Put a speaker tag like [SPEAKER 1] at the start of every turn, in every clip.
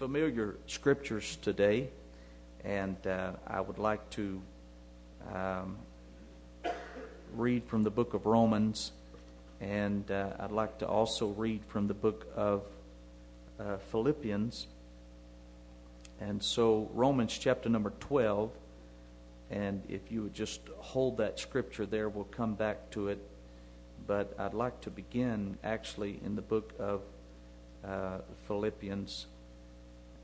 [SPEAKER 1] familiar scriptures today, and uh, I would like to um, read from the book of Romans, and uh, I'd like to also read from the book of uh, Philippians. And so, Romans chapter number 12, and if you would just hold that scripture there, we'll come back to it. But I'd like to begin actually in the book of uh, Philippians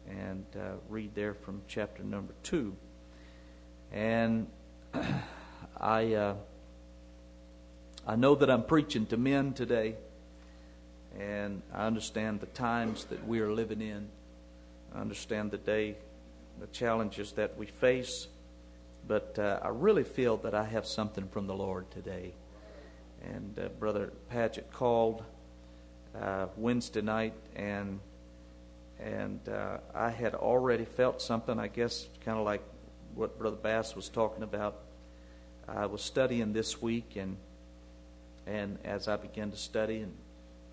[SPEAKER 1] and uh, read there from chapter number two. And I, uh, I know that I'm preaching to men today, and I understand the times that we are living in. I understand the day, the challenges that we face, but uh, I really feel that I have something from the Lord today. And uh, Brother Paget called uh, Wednesday night and and uh, I had already felt something, I guess, kind of like what Brother Bass was talking about. I was studying this week, and and as I began to study and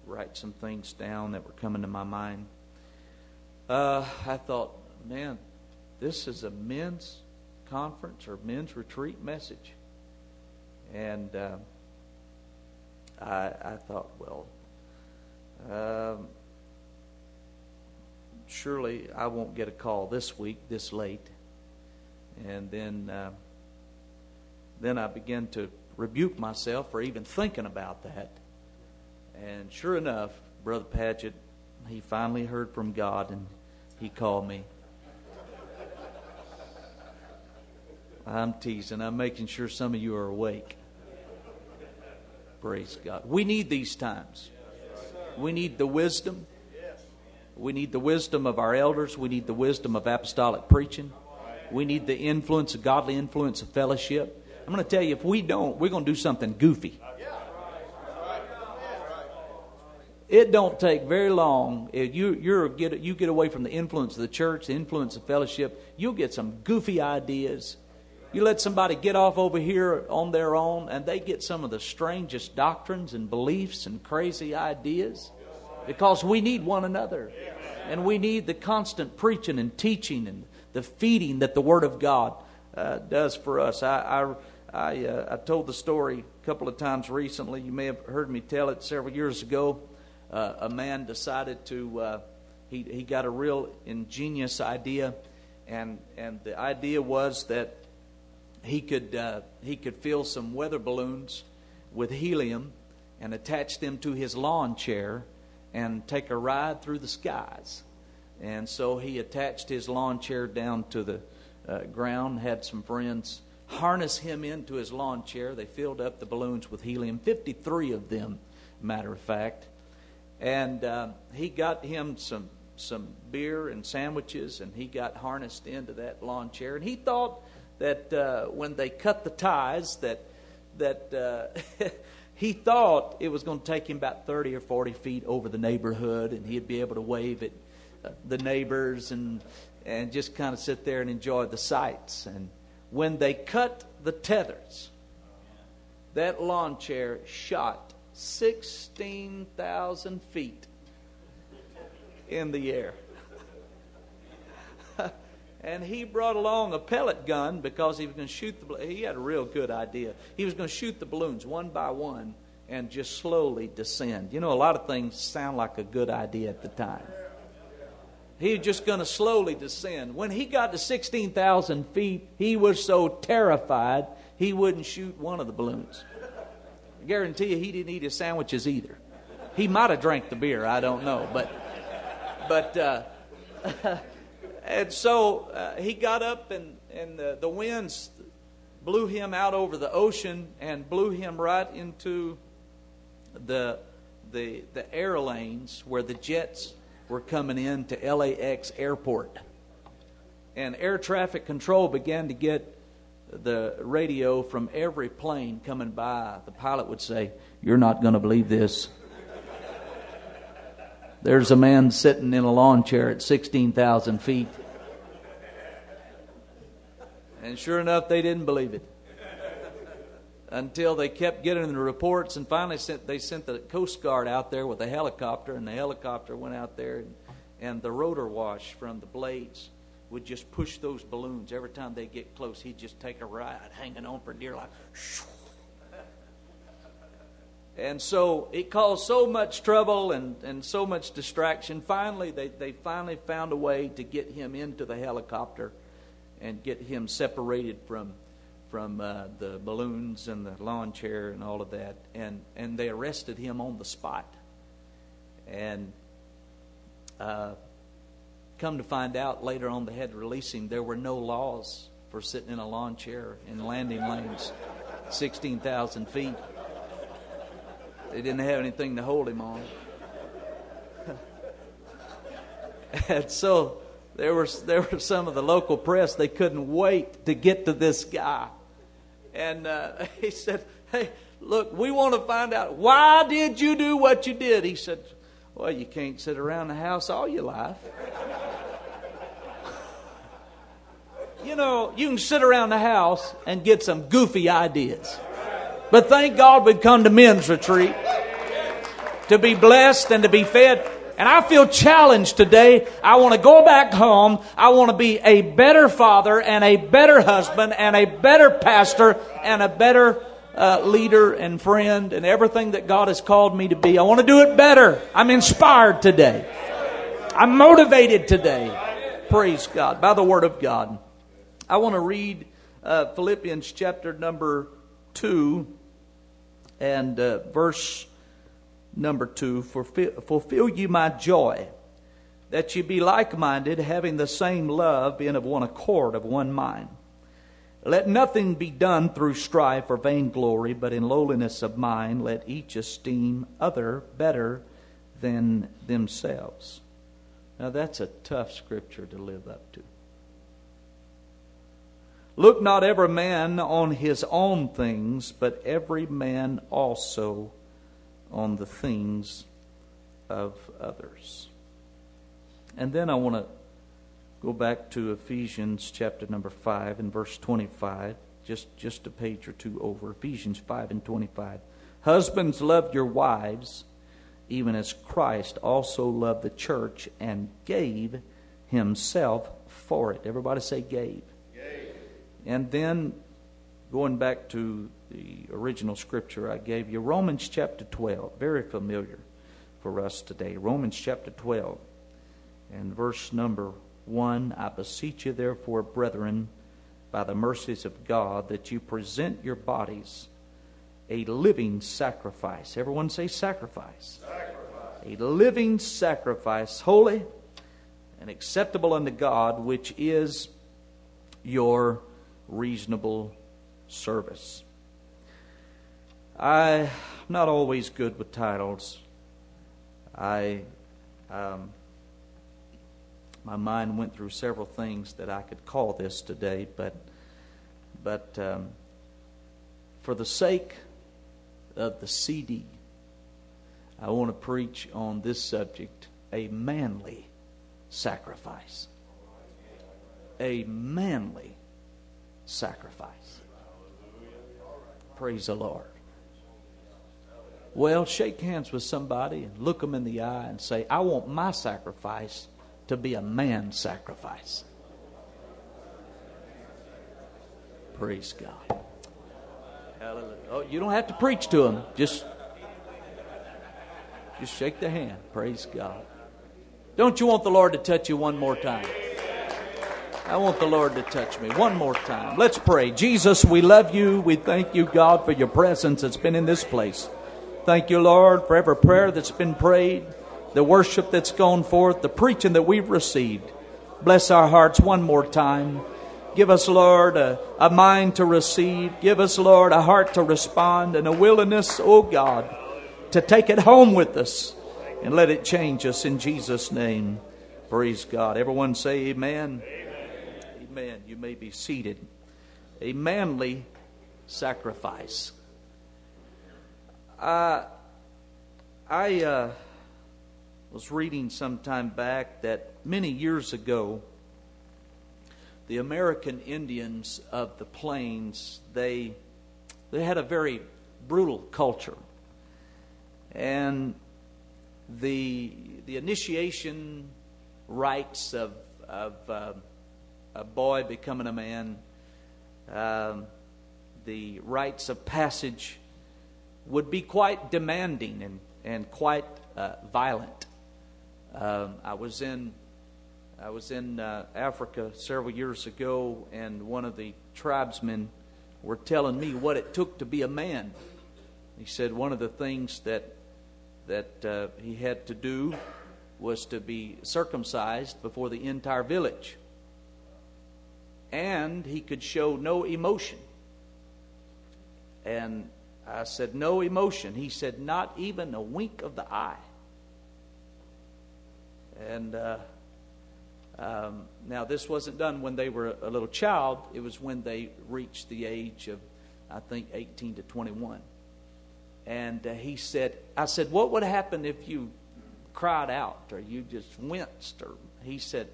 [SPEAKER 1] write some things down that were coming to my mind, uh, I thought, man, this is a men's conference or men's retreat message, and uh, I, I thought, well. Um, surely I won't get a call this week, this late. And then, uh, then I began to rebuke myself for even thinking about that. And sure enough, Brother Paget, he finally heard from God and he called me. I'm teasing. I'm making sure some of you are awake. Praise God. We need these times. We need the wisdom. We need the wisdom of our elders. We need the wisdom of apostolic preaching. We need the influence, the godly influence of fellowship. I'm going to tell you, if we don't, we're going to do something goofy. It don't take very long. If you you get you get away from the influence of the church, the influence of fellowship, you'll get some goofy ideas. You let somebody get off over here on their own, and they get some of the strangest doctrines and beliefs and crazy ideas because we need one another. And we need the constant preaching and teaching and the feeding that the Word of God uh, does for us. I, I, I, uh, I, told the story a couple of times recently. You may have heard me tell it several years ago. Uh, a man decided to, uh, he, he got a real ingenious idea, and, and the idea was that he could, uh, he could fill some weather balloons with helium and attach them to his lawn chair and take a ride through the skies. And so he attached his lawn chair down to the uh, ground, had some friends harness him into his lawn chair. They filled up the balloons with helium, 53 of them, matter of fact. And uh, he got him some some beer and sandwiches, and he got harnessed into that lawn chair. And he thought that uh, when they cut the ties, that that uh, he thought it was going to take him about 30 or 40 feet over the neighborhood and he'd be able to wave at uh, the neighbors and, and just kind of sit there and enjoy the sights. And when they cut the tethers, that lawn chair shot 16,000 feet in the air and he brought along a pellet gun because he was going to shoot the. He had a real good idea. He was going to shoot the balloons one by one and just slowly descend. You know, a lot of things sound like a good idea at the time. He was just going to slowly descend. When he got to 16,000 feet, he was so terrified he wouldn't shoot one of the balloons. I guarantee you he didn't eat his sandwiches either. He might have drank the beer, I don't know. But, but, uh, and so uh, he got up, and, and the, the winds blew him out over the ocean and blew him right into the, the, the air lanes where the jets were coming in to LAX airport. And air traffic control began to get the radio from every plane coming by. The pilot would say, You're not going to believe this. There's a man sitting in a lawn chair at 16,000 feet. And sure enough, they didn't believe it. Until they kept getting the reports, and finally sent, they sent the Coast Guard out there with a helicopter, and the helicopter went out there and, and the rotor wash from the blades would just push those balloons every time they get close. He'd just take a ride, hanging on for dear life. And so it caused so much trouble and, and so much distraction. Finally, they, they finally found a way to get him into the helicopter and get him separated from from uh, the balloons and the lawn chair and all of that. And, and they arrested him on the spot. And uh, come to find out later on, they had to release him. There were no laws for sitting in a lawn chair in landing lanes 16,000 feet. They didn't have anything to hold him on. and so there were there were some of the local press. They couldn't wait to get to this guy, and uh, he said, "Hey, look, we want to find out why did you do what you did?" He said, "Well, you can't sit around the house all your life." you know, you can sit around the house and get some goofy ideas. But thank God we've come to men's retreat to be blessed and to be fed. And I feel challenged today. I want to go back home. I want to be a better father and a better husband and a better pastor and a better uh, leader and friend and everything that God has called me to be. I want to do it better. I'm inspired today. I'm motivated today. Praise God. By the Word of God. I want to read uh, Philippians chapter number 2 and uh, verse number 2 fulfill, fulfill ye my joy that ye be like minded, having the same love, being of one accord, of one mind. Let nothing be done through strife or vainglory, but in lowliness of mind let each esteem other better than themselves. Now that's a tough scripture to live up to. Look not every man on his own things, but every man also on the things of others. And then I want to go back to Ephesians chapter number 5 and verse 25, just, just a page or two over. Ephesians 5 and 25. Husbands, love your wives, even as Christ also loved the church and gave himself for it. Everybody say, gave. And then going back to the original scripture I gave you, Romans chapter 12, very familiar for us today. Romans chapter 12 and verse number 1 I beseech you, therefore, brethren, by the mercies of God, that you present your bodies a living sacrifice. Everyone say sacrifice. sacrifice. A living sacrifice, holy and acceptable unto God, which is your reasonable service. I'm not always good with titles. I, um, my mind went through several things that I could call this today, but, but um, for the sake of the CD, I want to preach on this subject a manly sacrifice. A manly sacrifice. Praise the Lord. Well, shake hands with somebody and look them in the eye and say, I want my sacrifice to be a man's sacrifice. Praise God. Hallelujah. Oh, you don't have to preach to them. Just, just shake the hand. Praise God. Don't you want the Lord to touch you one more time? I want the Lord to touch me one more time. Let's pray. Jesus, we love you. We thank you, God, for your presence that's been in this place. Thank you, Lord, for every prayer that's been prayed, the worship that's gone forth, the preaching that we've received. Bless our hearts one more time. Give us, Lord, a, a mind to receive. Give us, Lord, a heart to respond and a willingness, oh God, to take it home with us and let it change us in Jesus' name. Praise God. Everyone say amen. amen. Amen. You may be seated. A manly sacrifice. Uh, I uh, was reading some time back that many years ago, the American Indians of the plains they they had a very brutal culture, and the the initiation rites of, of uh, a boy becoming a man, um, the rites of passage would be quite demanding and, and quite uh, violent. Um, I was in I was in uh, Africa several years ago, and one of the tribesmen were telling me what it took to be a man. He said one of the things that that uh, he had to do was to be circumcised before the entire village, and he could show no emotion. And I said, No emotion. He said, Not even a wink of the eye. And uh, um, now, this wasn't done when they were a little child, it was when they reached the age of, I think, 18 to 21. And uh, he said, I said, What would happen if you cried out or you just winced? Or he said,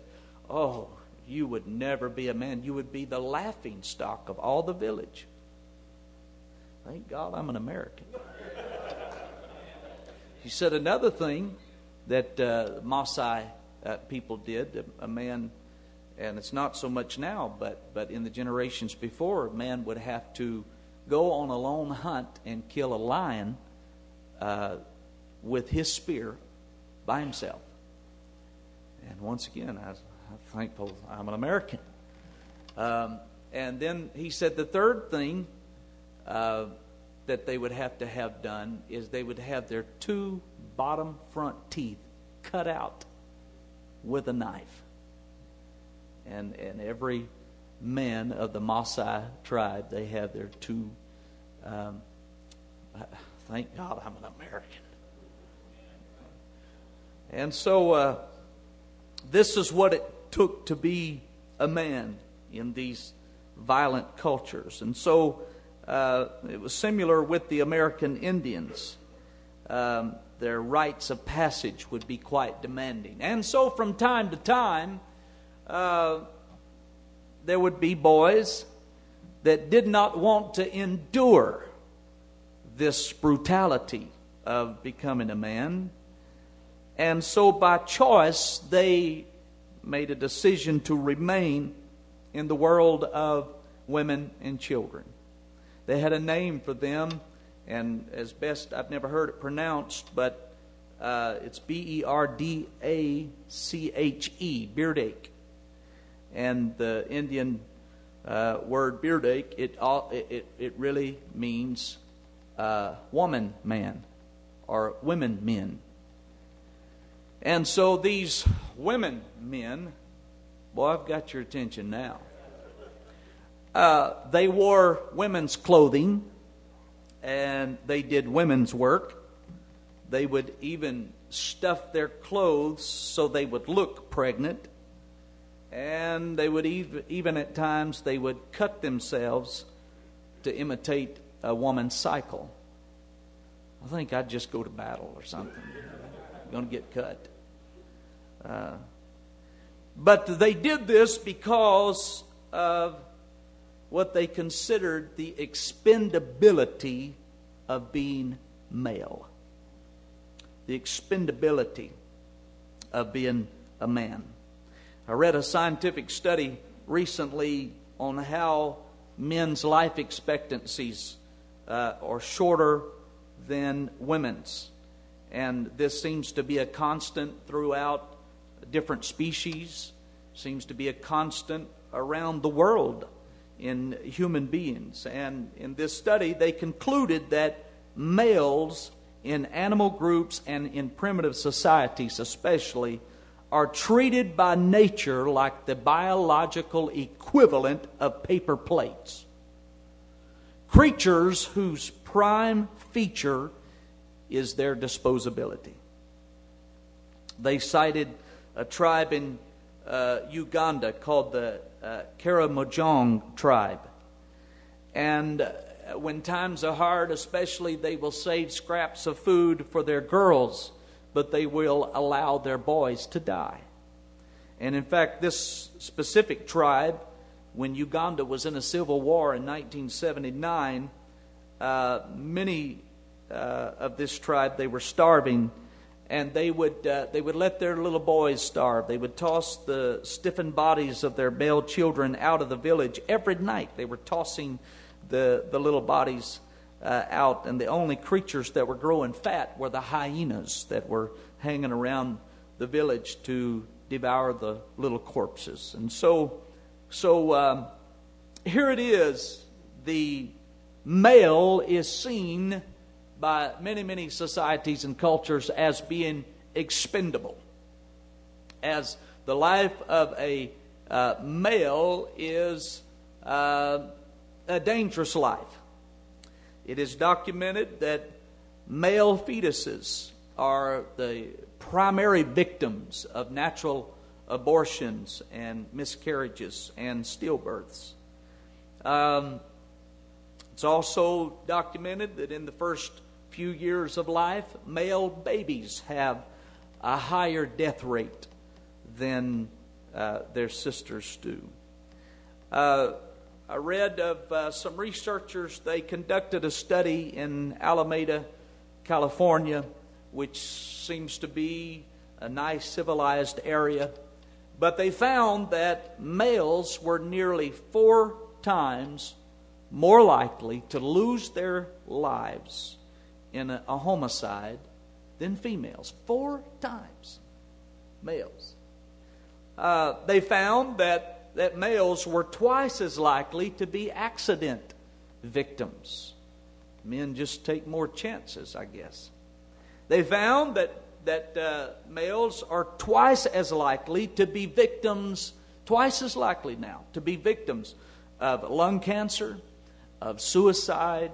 [SPEAKER 1] Oh, you would never be a man. You would be the laughing stock of all the village. Thank God I'm an American. He said another thing that uh, Maasai uh, people did. A, a, man, and it's not so much now, but, but in the generations before, a man would have to go on a lone hunt and kill a lion uh, with his spear by himself. And once again, I, am thankful I'm an American. Um, and then he said the third thing uh, that they would have to have done is they would have their two bottom front teeth cut out with a knife. And, and every man of the Maasai tribe, they have their two. Um, thank God I'm an American. And so uh, this is what it took to be a man in these violent cultures. And so uh, it was similar with the American Indians. Um, their rites of passage would be quite demanding. And so, from time to time, uh, there would be boys that did not want to endure this brutality of becoming a man. And so, by choice, they made a decision to remain in the world of women and children. They had a name for them and as best I've never heard it pronounced, but uh, it's B E R D A C H E, berdache. And the Indian uh, word berdache, it, all, it, it really means uh, woman man or women men. And so these women men, boy, I've got your attention now. Uh, they wore women's clothing and they did women's work. They would even stuff their clothes so they would look pregnant. And they would even, even at times, they would cut themselves to imitate a woman's cycle. I think I'd just go to battle or something. Going to get cut. Uh, but they did this because of what they considered the expendability of being male. The expendability of being a man. I read a scientific study recently on how men's life expectancies uh, are shorter than women's. And this seems to be a constant throughout different species, seems to be a constant around the world in human beings. And in this study, they concluded that males in animal groups and in primitive societies, especially, are treated by nature like the biological equivalent of paper plates. Creatures whose prime feature is their disposability. They cited a tribe in uh, Uganda called the uh, Karamojong tribe. And uh, when times are hard, especially, they will save scraps of food for their girls, but they will allow their boys to die. And in fact, this specific tribe, when Uganda was in a civil war in 1979, uh, many uh, of this tribe they were starving, and they would uh, they would let their little boys starve. They would toss the stiffened bodies of their male children out of the village every night. They were tossing the the little bodies uh, out, and the only creatures that were growing fat were the hyenas that were hanging around the village to devour the little corpses. And so, so um, here it is. The male is seen by many, many societies and cultures as being expendable, as the life of a uh, male is uh, a dangerous life. It is documented that male fetuses are the primary victims of natural abortions and miscarriages and stillbirths. Um, it's also documented that in the first few years of life, male babies have a higher death rate than uh, their sisters do. Uh, I read of uh, some researchers, they conducted a study in Alameda, California, which seems to be a nice civilized area. But they found that males were nearly four times more likely to lose their lives in a, a homicide than females. Four times males. Uh, they found that, that males were twice as likely to be accident victims. Men just take more chances, I guess. They found that, that uh, males are twice as likely to be victims, twice as likely now to be victims of lung cancer, of suicide,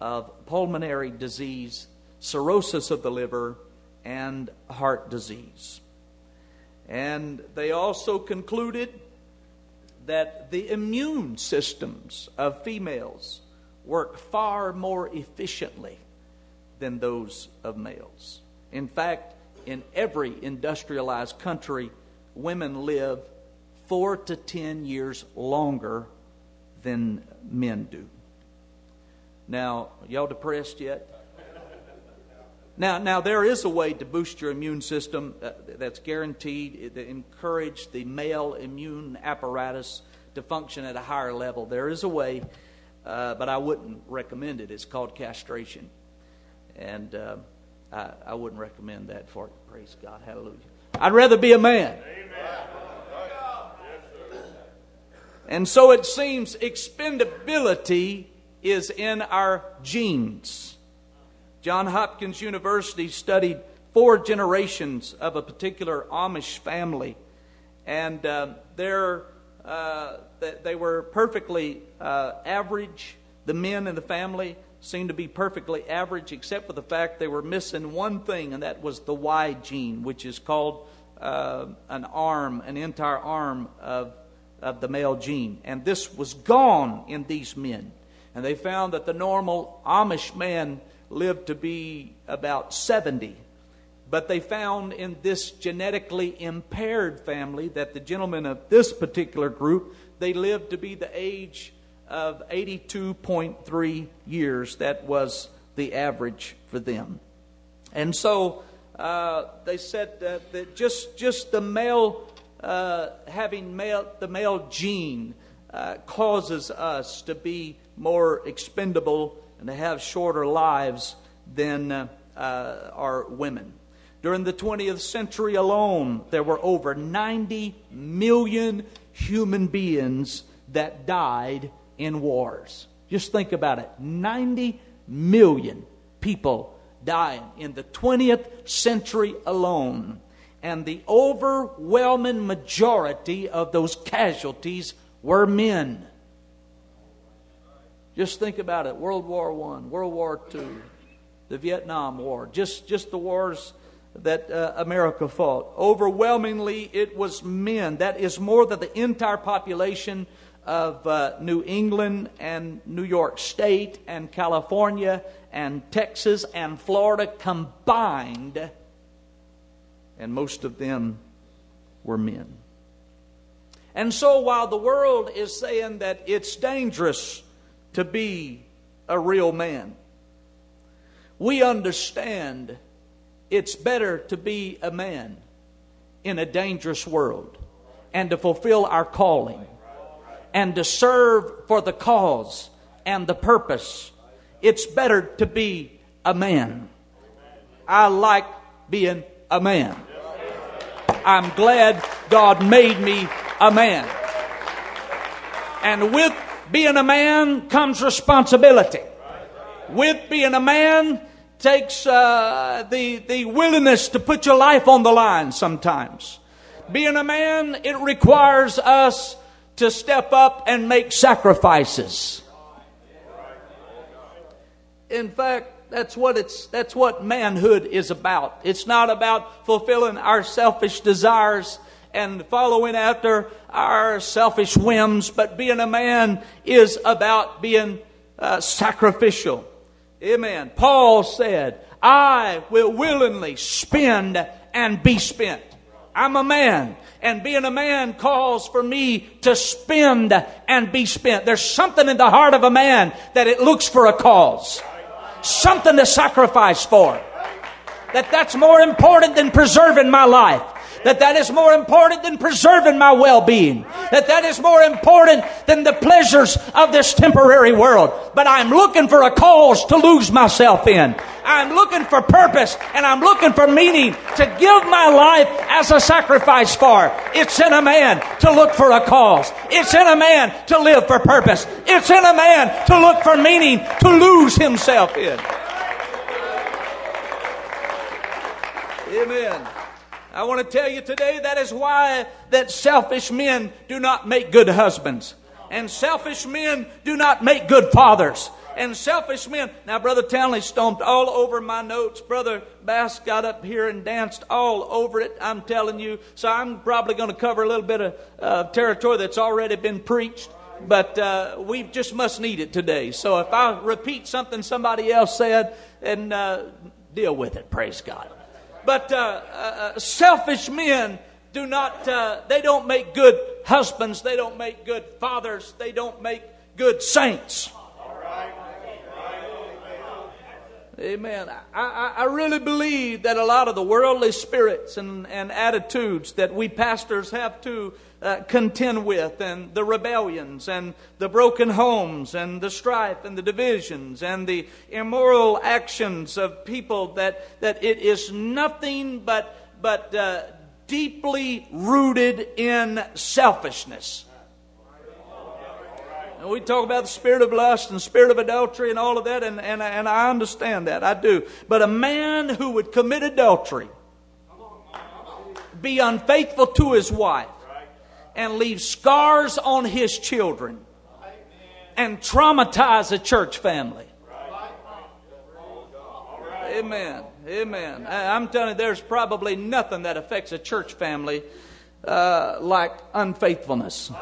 [SPEAKER 1] of pulmonary disease, cirrhosis of the liver, and heart disease. And they also concluded that the immune systems of females work far more efficiently than those of males. In fact, in every industrialized country, women live four to ten years longer than men do. Now, y'all depressed yet? Now, now there is a way to boost your immune system uh, that's guaranteed to encourage the male immune apparatus to function at a higher level. There is a way, uh, but I wouldn't recommend it. It's called castration, and uh, I, I, wouldn't recommend that for you. Praise God, Hallelujah. I'd rather be a man. Amen. And so it seems expendability is in our genes. John Hopkins University studied four generations of a particular Amish family, and uh, uh, they were perfectly uh, average. The men in the family seemed to be perfectly average, except for the fact they were missing one thing, and that was the Y gene, which is called uh, an arm, an entire arm of, of the male gene. And this was gone in these men. And they found that the normal Amish man lived to be about 70. But they found in this genetically impaired family that the gentlemen of this particular group, they lived to be the age of 82.3 years. That was the average for them. And so uh, they said that, that, just, just the male, uh, having male, the male gene uh, causes us to be more expendable and they have shorter lives than uh, uh, our women. During the 20th century alone, there were over 90 million human beings that died in wars. Just think about it 90 million people dying in the 20th century alone. And the overwhelming majority of those casualties were men. Just think about it World War I, World War II, the Vietnam War, just, just the wars that uh, America fought. Overwhelmingly, it was men. That is more than the entire population of uh, New England and New York State and California and Texas and Florida combined. And most of them were men. And so while the world is saying that it's dangerous to be a real man. We understand it's better to be a man in a dangerous world and to fulfill our calling and to serve for the cause and the purpose. It's better to be a man. I like being a man. I'm glad God made me a man. And with being a man comes responsibility. With being a man takes uh, the, the willingness to put your life on the line sometimes. Being a man, it requires us to step up and make sacrifices. In fact, that's what it's that's what manhood is about. It's not about fulfilling our selfish desires and following after our selfish whims, but being a man is about being uh, sacrificial. Amen. Paul said, I will willingly spend and be spent. I'm a man, and being a man calls for me to spend and be spent. There's something in the heart of a man that it looks for a cause, something to sacrifice for. That that's more important than preserving my life that that is more important than preserving my well-being that that is more important than the pleasures of this temporary world. But i'm looking for a cause to lose myself in. I'm looking for purpose and i'm looking for meaning to give my life as a sacrifice for. It's in a man to look for a cause. It's in a man to live for purpose. It's in a man to look for meaning to lose himself in. Amen. I want to tell you today that is why that selfish men do not make good husbands. And selfish men do not make good fathers. And selfish men. Now, Brother Townley stomped all over my notes. Brother Bass got up here and danced all over it. I'm telling you. So I'm probably going to cover a little bit of uh, territory that's already been preached. But uh, we just must need it today. So if I repeat something somebody else said, and uh, deal with it, praise God. But uh, uh, selfish men do not, uh, they don't make good husbands, they don't make good fathers, they don't make good saints. Amen. I, I, really believe that a lot of the worldly spirits and, and attitudes that we pastors have to uh, contend with, and the rebellions, and the broken homes, and the strife, and the divisions, and the immoral actions of people, that, that it is nothing but, but uh, deeply rooted in selfishness. And we talk about the spirit of lust and spirit of adultery and all of that, and, and, and I understand that. I do. But a man who would commit adultery, be unfaithful to his wife, and leave scars on his children, and traumatize a church family. Amen. Amen. I'm telling you, there's probably nothing that affects a church family uh, like unfaithfulness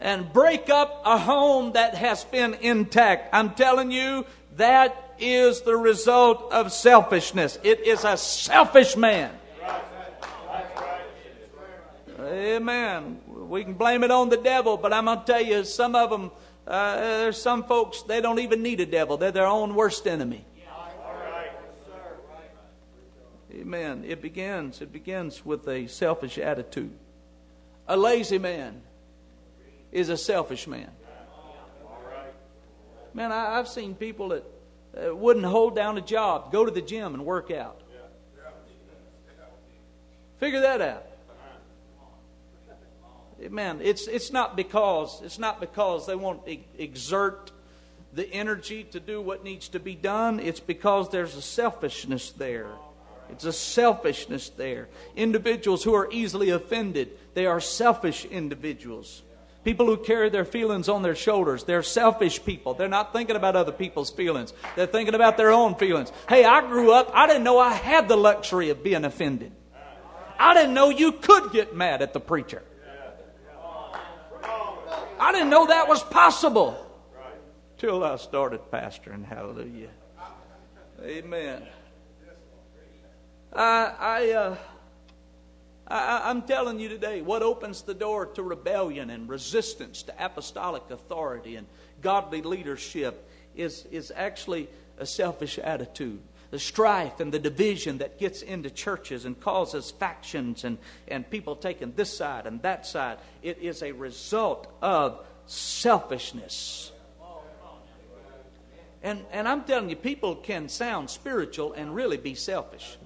[SPEAKER 1] and break up a home that has been intact. I'm telling you, that is the result of selfishness. It is a selfish man. Amen. We can blame it on the devil, but I'm going to tell you, some of them, uh, there's some folks, they don't even need a devil. They're their own worst enemy. Amen. It begins, it begins with a selfish attitude. A lazy man is a selfish man. Man, I, have seen people that uh, wouldn't hold down a job, go to the gym and work out. Figure that out. Man, it's it's not because it's not because they won't exert the energy to do what needs to be done. It's because there's a selfishness there. It's a selfishness there. Individuals who are easily offended, they are selfish individuals. People who carry their feelings on their shoulders. They're selfish people. They're not thinking about other people's feelings. They're thinking about their own feelings. Hey, I grew up, I didn't know I had the luxury of being offended. I didn't know you could get mad at the preacher. I didn't know that was possible till I started pastoring. Hallelujah. Amen. I, I uh, I, am telling you today, what opens the door to rebellion and resistance to apostolic authority and godly leadership is, is actually a selfish attitude. The strife and the division that gets into churches and causes factions and, and people taking this side and that side. It is a result of selfishness. And, and I'm telling you, people can sound spiritual and really be selfish.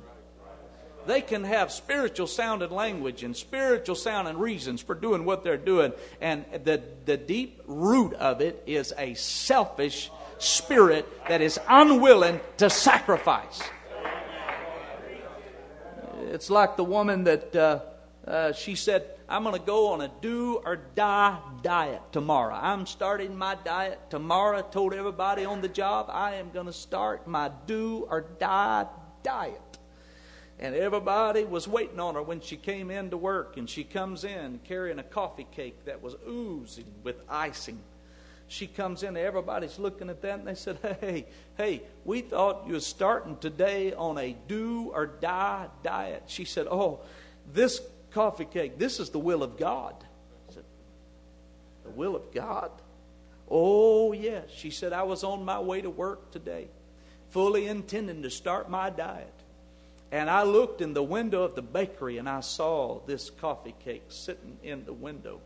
[SPEAKER 1] They can have spiritual sounding language and spiritual sounding reasons for doing what they're doing. And the, the deep root of it is a selfish spirit that is unwilling to sacrifice. It's like the woman that uh, uh, she said, I'm going to go on a do or die diet tomorrow. I'm starting my diet tomorrow. Told everybody on the job I am going to start my do or die diet. And everybody was waiting on her when she came in to work. And she comes in carrying a coffee cake that was oozing with icing. She comes in, everybody's looking at that, and they said, Hey, hey, we thought you were starting today on a do or die diet. She said, Oh, this coffee cake, this is the will of God. I said, The will of God? Oh, yes. She said, I was on my way to work today, fully intending to start my diet. And I looked in the window of the bakery and I saw this coffee cake sitting in the window.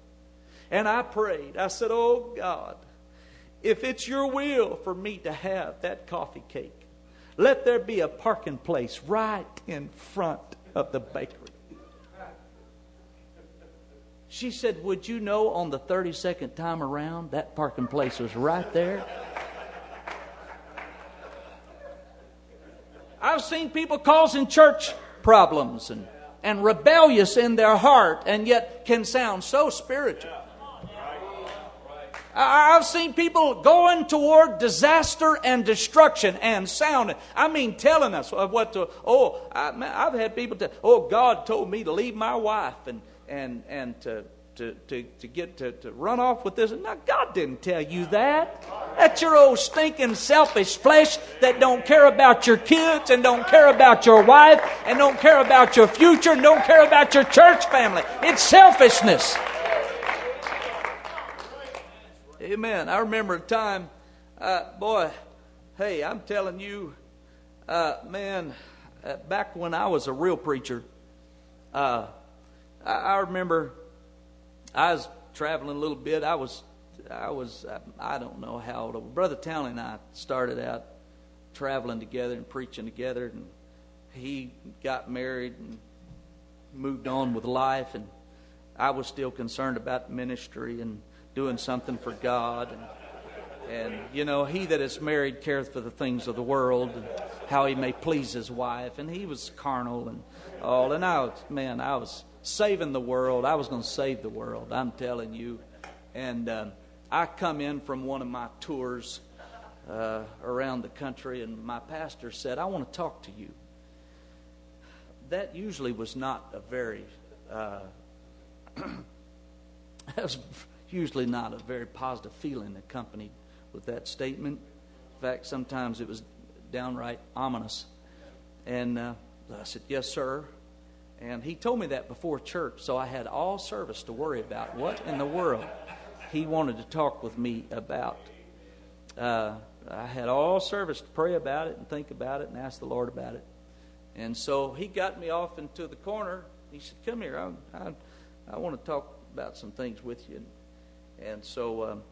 [SPEAKER 1] And I prayed. I said, Oh God, if it's your will for me to have that coffee cake, let there be a parking place right in front of the bakery. She said, Would you know on the 32nd time around that parking place was right there? I've seen people causing church problems and, and rebellious in their heart and yet can sound so spiritual. I've seen people going toward disaster and destruction and sounding. I mean, telling us what to. Oh, I, have had people tell. Oh, God told me to leave my wife and and and to to to, to get to, to run off with this. Now, God didn't tell you that. That's your old stinking selfish flesh that don't care about your kids and don't care about your wife and don't care about your future and don't care about your church family. It's selfishness. Amen. I remember a time, uh, boy, hey, I'm telling you, uh, man, uh, back when I was a real preacher, uh, I, I, remember I was traveling a little bit. I was, I was, I don't know how old. Brother Townley and I started out traveling together and preaching together, and he got married and moved on with life, and I was still concerned about ministry and doing something for God. And, and, you know, he that is married careth for the things of the world and how he may please his wife. And he was carnal and all. And I was, man, I was saving the world. I was going to save the world, I'm telling you. And um, I come in from one of my tours uh, around the country, and my pastor said, I want to talk to you. That usually was not a very. Uh, that was usually not a very positive feeling accompanied with that statement. In fact, sometimes it was downright ominous. And uh, I said, Yes, sir. And he told me that before church, so I had all service to worry about. What in the world he wanted to talk with me about? Uh, I had all service to pray about it and think about it and ask the Lord about it. And so he got me off into the corner. He said, Come here. I, I, I want to talk about some things with you. And and so, um,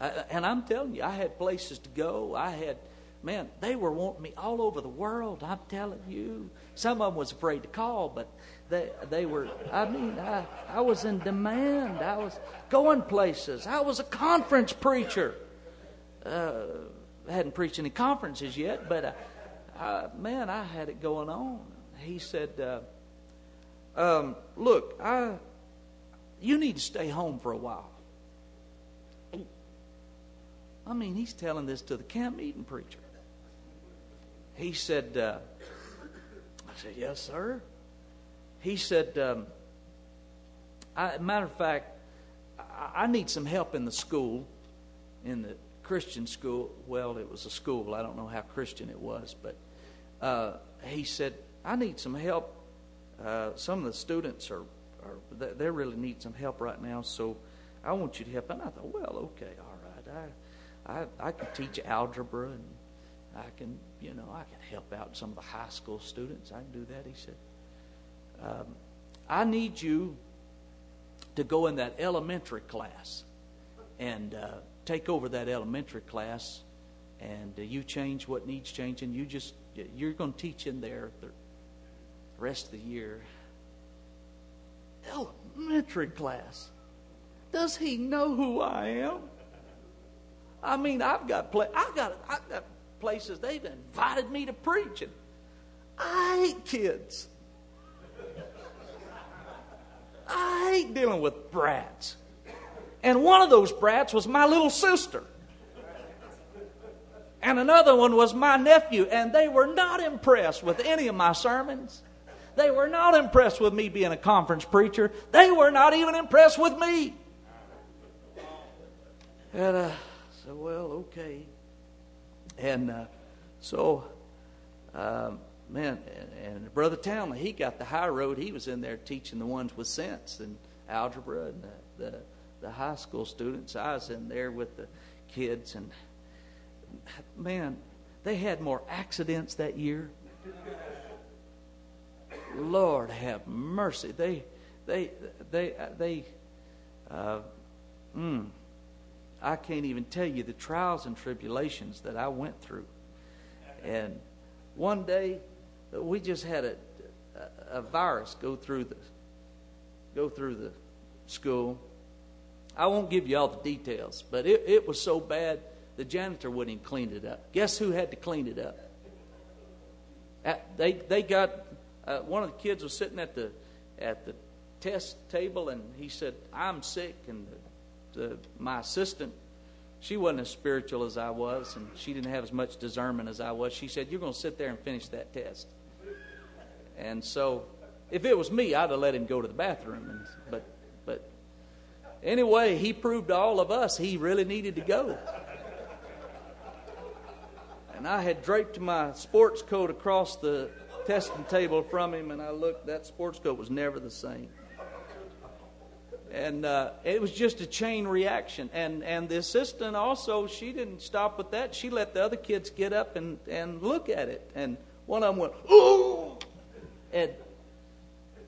[SPEAKER 1] I, and I'm telling you, I had places to go. I had, man, they were wanting me all over the world. I'm telling you. Some of them was afraid to call, but they they were. I mean, I I was in demand. I was going places. I was a conference preacher. Uh, I hadn't preached any conferences yet, but uh, uh, man, I had it going on. He said, uh, um, "Look, I you need to stay home for a while. I mean, he's telling this to the camp meeting preacher. He said, uh, I said, Yes, sir. He said, um, I, matter of fact, I, I need some help in the school, in the Christian school. Well, it was a school. I don't know how Christian it was, but uh, he said, I need some help. Uh, some of the students are they really need some help right now. So I want you to help. And I thought, well, okay, all right. I I, I can teach algebra and I can, you know, I can help out some of the high school students. I can do that. He said, um, I need you to go in that elementary class and uh, take over that elementary class, and uh, you change what needs changing. You just you're going to teach in there the rest of the year. Elementary class. Does he know who I am? I mean, I've got pla- I got I've got places they've invited me to preach, and I hate kids. I hate dealing with brats. And one of those brats was my little sister. And another one was my nephew, and they were not impressed with any of my sermons. They were not impressed with me being a conference preacher. They were not even impressed with me. And uh, so, well, okay. And uh, so, um, man, and, and, Brother Townley, he got the high road. He was in there teaching the ones with sense and algebra and the, the, the high school students. I was in there with the kids, and man, they had more accidents that year. Lord have mercy. They, they, they, they, uh, mm, I can't even tell you the trials and tribulations that I went through. And one day, we just had a, a, virus go through the go through the school. I won't give you all the details, but it, it was so bad the janitor wouldn't even clean it up. Guess who had to clean it up? At, they they got uh, one of the kids was sitting at the at the test table and he said, "I'm sick," and the, the, my assistant. She wasn't as spiritual as I was, and she didn't have as much discernment as I was. She said, You're going to sit there and finish that test. And so, if it was me, I'd have let him go to the bathroom. And, but, but anyway, he proved to all of us he really needed to go. And I had draped my sports coat across the testing table from him, and I looked, that sports coat was never the same. And uh, it was just a chain reaction. And, and the assistant also, she didn't stop with that. She let the other kids get up and, and look at it. And one of them went, ooh, and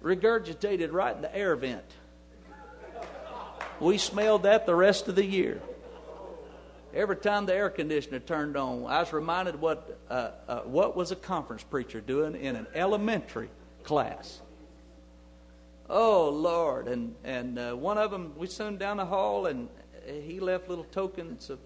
[SPEAKER 1] regurgitated right in the air vent. We smelled that the rest of the year. Every time the air conditioner turned on, I was reminded what, uh, uh, what was a conference preacher doing in an elementary class. Oh, Lord. And, and uh, one of them, we him down the hall, and he left little tokens of,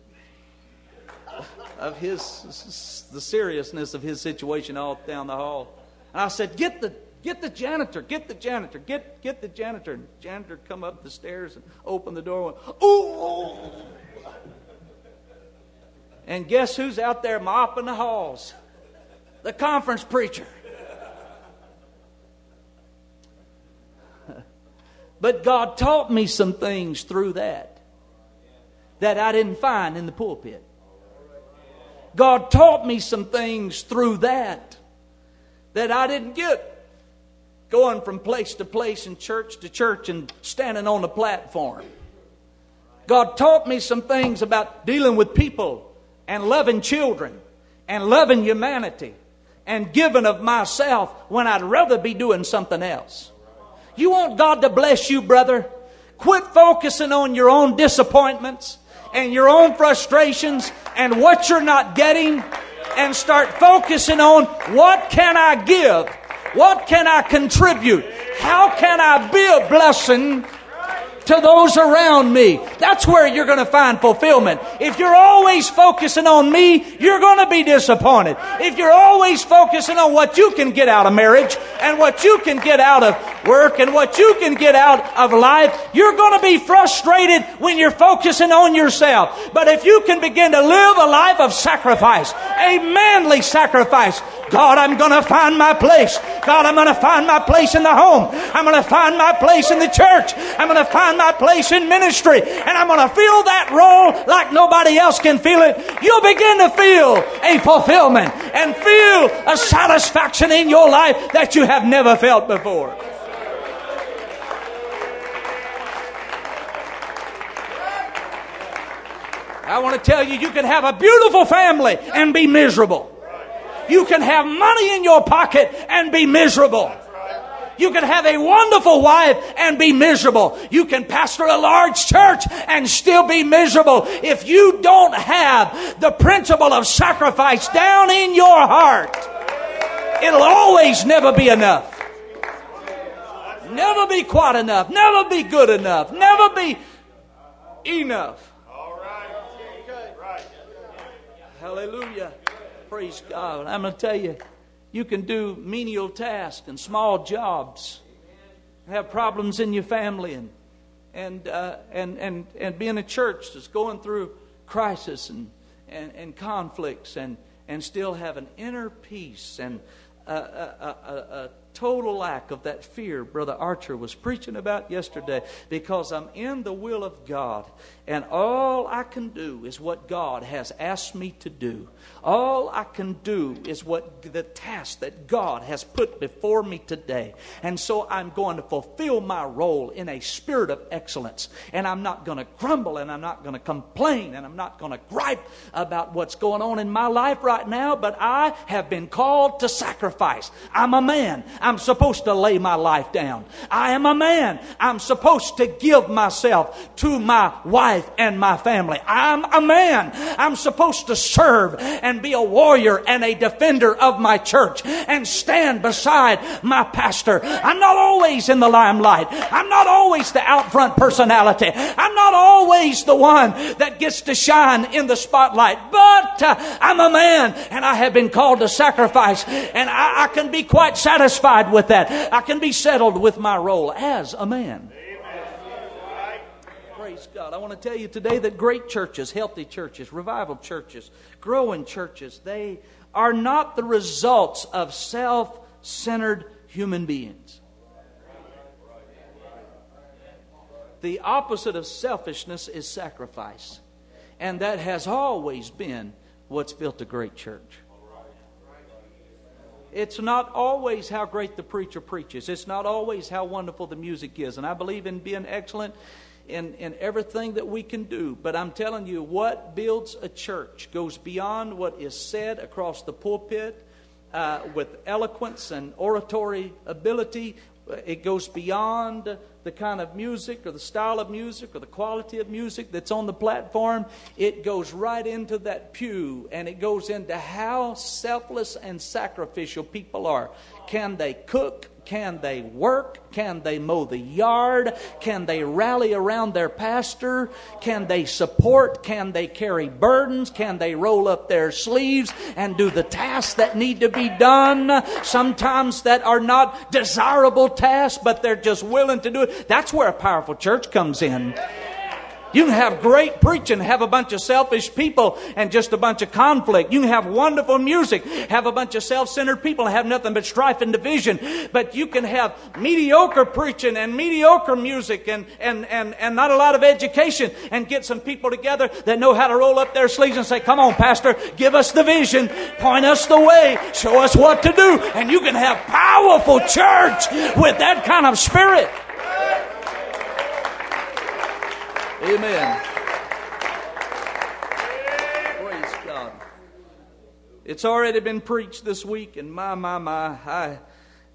[SPEAKER 1] of his, the seriousness of his situation all down the hall. And I said, Get the Get the janitor, get the janitor, get, get the janitor. And the janitor come up the stairs and open the door. And went, Ooh! And guess who's out there mopping the halls? The conference preacher. but God taught me some things through that that I didn't find in the pulpit. God taught me some things through that that I didn't get going from place to place and church to church and standing on the platform. God taught me some things about dealing with people and loving children and loving humanity and giving of myself when I'd rather be doing something else. You want God to bless you, brother? Quit focusing on your own disappointments and your own frustrations and what you're not getting and start focusing on what can I give? What can I contribute? How can I be a blessing to those around me. That's where you're going to find fulfillment. If you're always focusing on me, you're going to be disappointed. If you're always focusing on what you can get out of marriage and what you can get out of work and what you can get out of life, you're going to be frustrated when you're focusing on yourself. But if you can begin to live a life of sacrifice, a manly sacrifice, God, I'm going to find my place. God, I'm going to find my place in the home. I'm going to find my place in the church. I'm going to find my place in ministry. And I'm going to feel that role like nobody else can feel it. You'll begin to feel a fulfillment and feel a satisfaction in your life that you have never felt before. I want to tell you, you can have a beautiful family and be miserable. You can have money in your pocket and be miserable. You can have a wonderful wife and be miserable. You can pastor a large church and still be miserable. If you don't have the principle of sacrifice down in your heart, it'll always never be enough. Never be quite enough. Never be good enough. Never be enough. All right. Hallelujah. Praise God. I'm going to tell you, you can do menial tasks and small jobs, have problems in your family, and and uh, and and and be in a church that's going through crisis and and, and conflicts, and and still have an inner peace and a, a, a, a total lack of that fear Brother Archer was preaching about yesterday because I'm in the will of God and all I can do is what God has asked me to do. All I can do is what the task that God has put before me today. And so I'm going to fulfill my role in a spirit of excellence. And I'm not going to grumble and I'm not going to complain and I'm not going to gripe about what's going on in my life right now, but I have been called to sacrifice. I'm a man. I'm supposed to lay my life down. I am a man. I'm supposed to give myself to my wife and my family. I'm a man. I'm supposed to serve and be a warrior and a defender of my church and stand beside my pastor. I'm not always in the limelight. I'm not always the out front personality. I'm not always the one that gets to shine in the spotlight, but uh, I'm a man and I have been called to sacrifice and I, I can be quite satisfied with that. I can be settled with my role as a man. God. I want to tell you today that great churches, healthy churches, revival churches, growing churches, they are not the results of self centered human beings. The opposite of selfishness is sacrifice. And that has always been what's built a great church. It's not always how great the preacher preaches. It's not always how wonderful the music is. And I believe in being excellent in, in everything that we can do. But I'm telling you, what builds a church goes beyond what is said across the pulpit uh, with eloquence and oratory ability. It goes beyond the kind of music or the style of music or the quality of music that's on the platform. It goes right into that pew and it goes into how selfless and sacrificial people are. Can they cook? Can they work? Can they mow the yard? Can they rally around their pastor? Can they support? Can they carry burdens? Can they roll up their sleeves and do the tasks that need to be done? Sometimes that are not desirable tasks, but they're just willing to do it. That's where a powerful church comes in. You can have great preaching, have a bunch of selfish people and just a bunch of conflict. You can have wonderful music, have a bunch of self-centered people and have nothing but strife and division. But you can have mediocre preaching and mediocre music and, and, and, and not a lot of education and get some people together that know how to roll up their sleeves and say, come on, pastor, give us the vision, point us the way, show us what to do. And you can have powerful church with that kind of spirit. Amen. Praise God. It's already been preached this week, and my, my, my, I,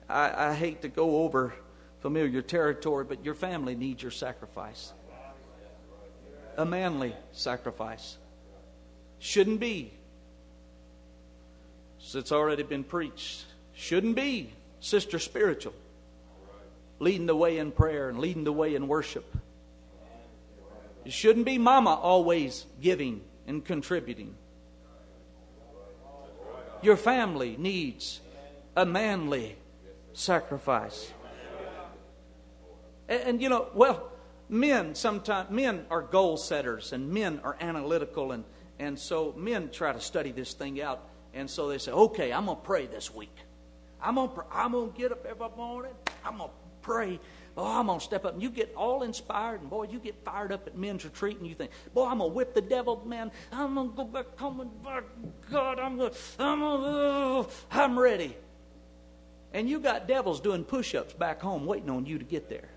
[SPEAKER 1] I, I hate to go over familiar territory, but your family needs your sacrifice. A manly sacrifice. Shouldn't be. So it's already been preached. Shouldn't be sister spiritual. Leading the way in prayer and leading the way in worship. It shouldn't be mama always giving and contributing. Your family needs a manly sacrifice. And, and, you know, well, men sometimes men are goal setters and men are analytical and and so men try to study this thing out and so they say, "Okay, I'm going to pray this week. I'm going to I'm going to get up every morning. I'm going to pray oh, I'm going to step up. And you get all inspired, and boy, you get fired up at men's retreat, and you think, boy, I'm going to whip the devil, man. I'm going to go back home, and by God, I'm going to, I'm, gonna, oh, I'm ready. And you got devils doing push ups back home waiting on you to get there.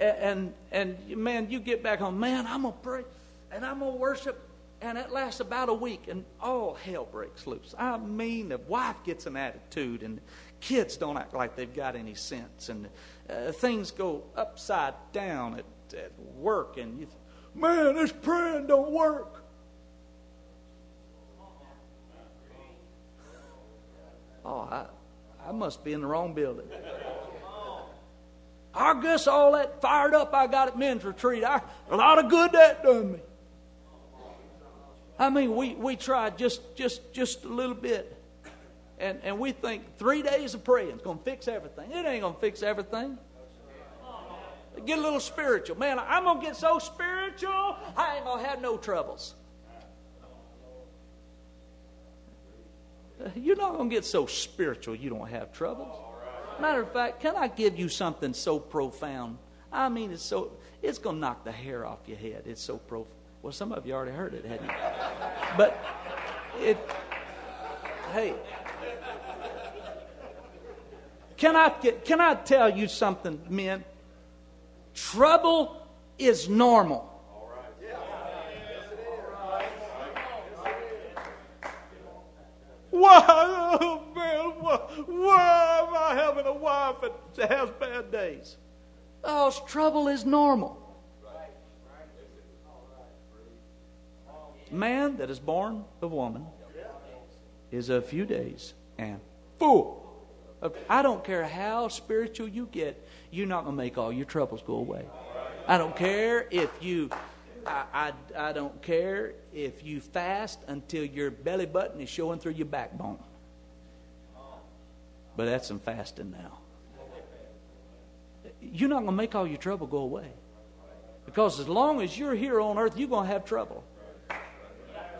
[SPEAKER 1] and and man, you get back home, man, I'm gonna pray and I'm gonna worship, and it lasts about a week, and all hell breaks loose. I mean, the wife gets an attitude, and kids don't act like they've got any sense, and uh, things go upside down at, at work, and you, man, this praying don't work. Oh, I, I must be in the wrong building. I guess all that fired up I got at men's retreat, I, a lot of good that done me. I mean, we, we tried just, just, just a little bit. And, and we think three days of praying is going to fix everything. It ain't going to fix everything. Get a little spiritual. Man, I'm going to get so spiritual, I ain't going to have no troubles. You're not going to get so spiritual you don't have troubles. Matter of fact, can I give you something so profound? I mean, it's so it's going to knock the hair off your head. It's so profound. Well, some of you already heard it, hadn't you? But it. Hey, can I get, can I tell you something, men? Trouble is normal. Why, oh man, why, why am I having a wife that has bad days? Oh, trouble is normal. Man that is born of woman is a few days and full. I don't care how spiritual you get, you're not going to make all your troubles go away. I don't care if you I, I, I don't care if you fast until your belly button is showing through your backbone. But that's some fasting now. You're not going to make all your trouble go away. Because as long as you're here on earth, you're going to have trouble.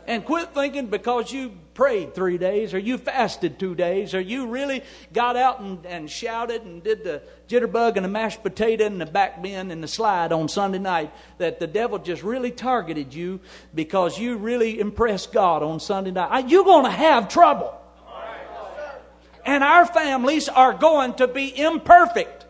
[SPEAKER 1] And quit thinking because you prayed three days or you fasted two days or you really got out and, and shouted and did the jitterbug and the mashed potato and the back bend and the slide on Sunday night that the devil just really targeted you because you really impressed God on Sunday night. You're going to have trouble. And our families are going to be imperfect.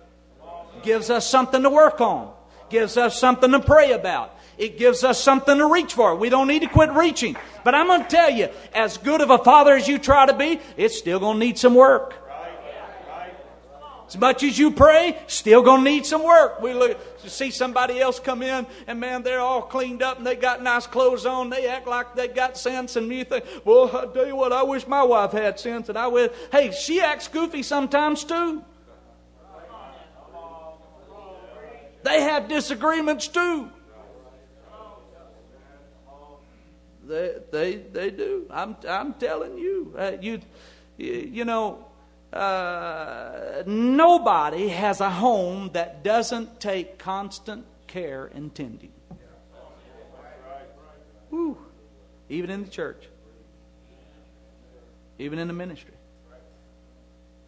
[SPEAKER 1] Gives us something to work on. Gives us something to pray about it gives us something to reach for. We don't need to quit reaching. But I'm going to tell you, as good of a father as you try to be, it's still going to need some work. As much as you pray, still going to need some work. We look, see somebody else come in, and man, they're all cleaned up and they got nice clothes on. They act like they got sense, and you think, well, I tell you what, I wish my wife had sense, and I wish. Hey, she acts goofy sometimes too. They have disagreements too. They, they, they do. I'm, I'm telling you. Uh, you, you know, uh, nobody has a home that doesn't take constant care and tending. Woo. Even in the church. Even in the ministry.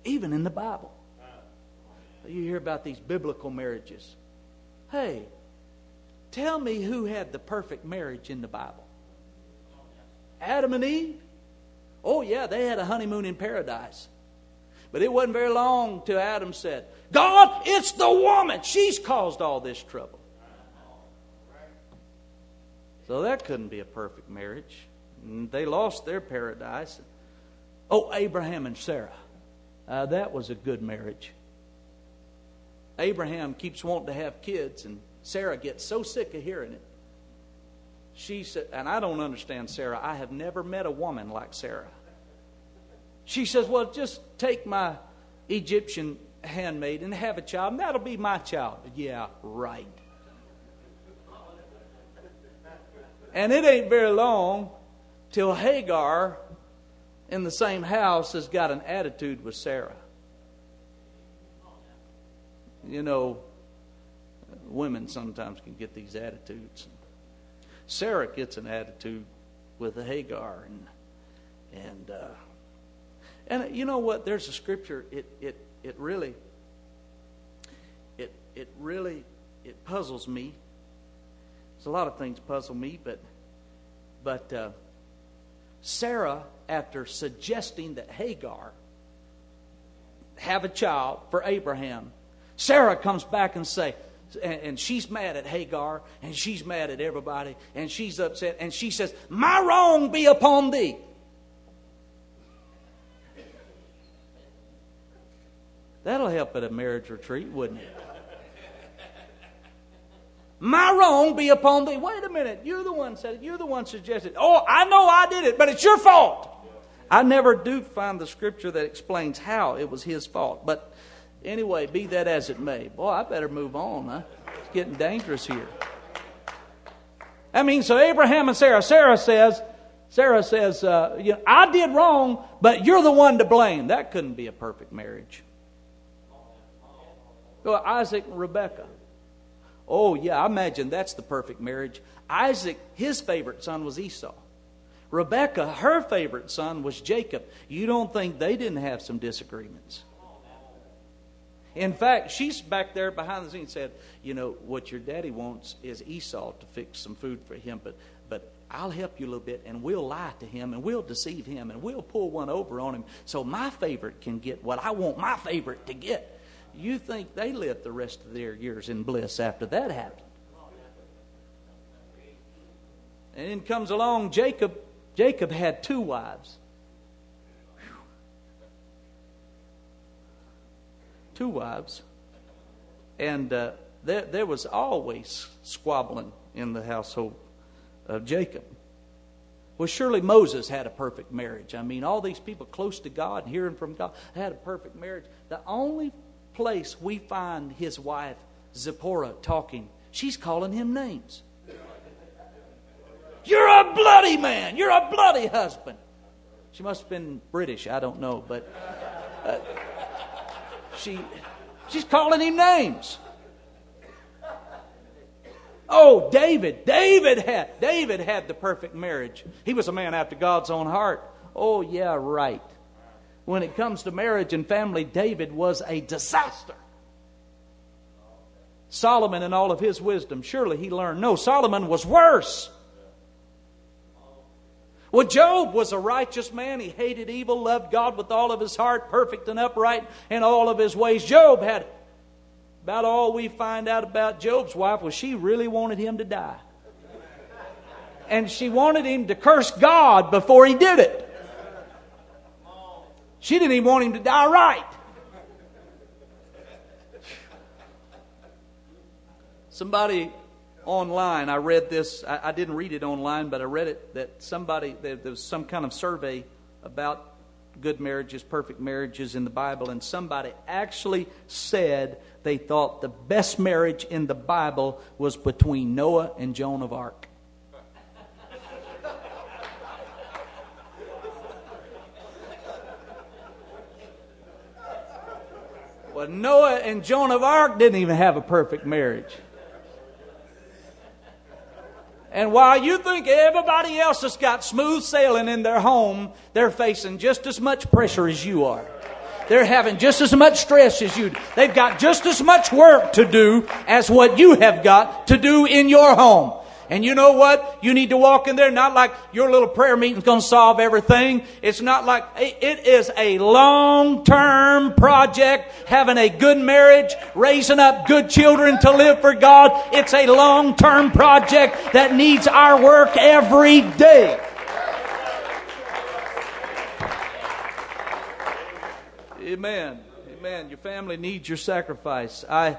[SPEAKER 1] Even in the Bible. You hear about these biblical marriages. Hey, tell me who had the perfect marriage in the Bible. Adam and Eve? Oh, yeah, they had a honeymoon in paradise. But it wasn't very long till Adam said, God, it's the woman. She's caused all this trouble. So that couldn't be a perfect marriage. They lost their paradise. Oh, Abraham and Sarah. Uh, that was a good marriage. Abraham keeps wanting to have kids, and Sarah gets so sick of hearing it she said, and I don't understand Sarah. I have never met a woman like Sarah. She says, Well, just take my Egyptian handmaid and have a child, and that'll be my child. Yeah, right. And it ain't very long till Hagar in the same house has got an attitude with Sarah. You know, women sometimes can get these attitudes. Sarah gets an attitude with Hagar, and and uh, and you know what? There's a scripture. It it it really it it really it puzzles me. There's a lot of things puzzle me, but but uh, Sarah, after suggesting that Hagar have a child for Abraham, Sarah comes back and say, and, and she's mad at Hagar, and she's mad at everybody, and she's upset, and she says, My wrong be upon thee. That'll help at a marriage retreat, wouldn't it? My wrong be upon thee. Wait a minute. You're the one said it. You're the one suggested. Oh, I know I did it, but it's your fault. I never do find the scripture that explains how it was his fault. But anyway, be that as it may. Boy, I better move on. Huh? It's getting dangerous here. I mean, so Abraham and Sarah. Sarah says, Sarah says, uh, you know, I did wrong, but you're the one to blame. That couldn't be a perfect marriage. Well, Isaac and Rebekah. Oh, yeah, I imagine that's the perfect marriage. Isaac, his favorite son was Esau. Rebecca, her favorite son was Jacob. You don't think they didn't have some disagreements? In fact, she's back there behind the scenes said, "You know what your daddy wants is Esau to fix some food for him, but but I'll help you a little bit, and we'll lie to him, and we'll deceive him, and we'll pull one over on him, so my favorite can get what I want my favorite to get." You think they lived the rest of their years in bliss after that happened? And then comes along Jacob. Jacob had two wives. Two wives. And uh, there, there was always squabbling in the household of Jacob. Well, surely Moses had a perfect marriage. I mean, all these people close to God, hearing from God, had a perfect marriage. The only place we find his wife, Zipporah, talking, she's calling him names. You're a bloody man. You're a bloody husband. She must have been British. I don't know, but uh, she she's calling him names. Oh, David. David had David had the perfect marriage. He was a man after God's own heart. Oh, yeah, right when it comes to marriage and family, David was a disaster. Solomon, in all of his wisdom, surely he learned. No, Solomon was worse. Well, Job was a righteous man. He hated evil, loved God with all of his heart, perfect and upright in all of his ways. Job had about all we find out about Job's wife was she really wanted him to die. And she wanted him to curse God before he did it. She didn't even want him to die right. Somebody online, I read this, I, I, didn't read it online, but I read it that somebody, there, there was some kind of survey about good marriages, perfect marriages in the Bible, and somebody actually said they thought the best marriage in the Bible was between Noah and Joan of Arc. Well, Noah and Joan of Arc didn't even have a perfect marriage. And while you think everybody else has got smooth sailing in their home, they're facing just as much pressure as you are. They're having just as much stress as you. They've got just as much work to do as what you have got to do in your home. And you know what? You need to walk in there, not like your little prayer meeting's going to solve everything. It's not like, it is a long-term project, having a good marriage, raising up good children to live for God. It's a long-term project that needs our work every day. Amen. Amen. Your family needs your sacrifice. I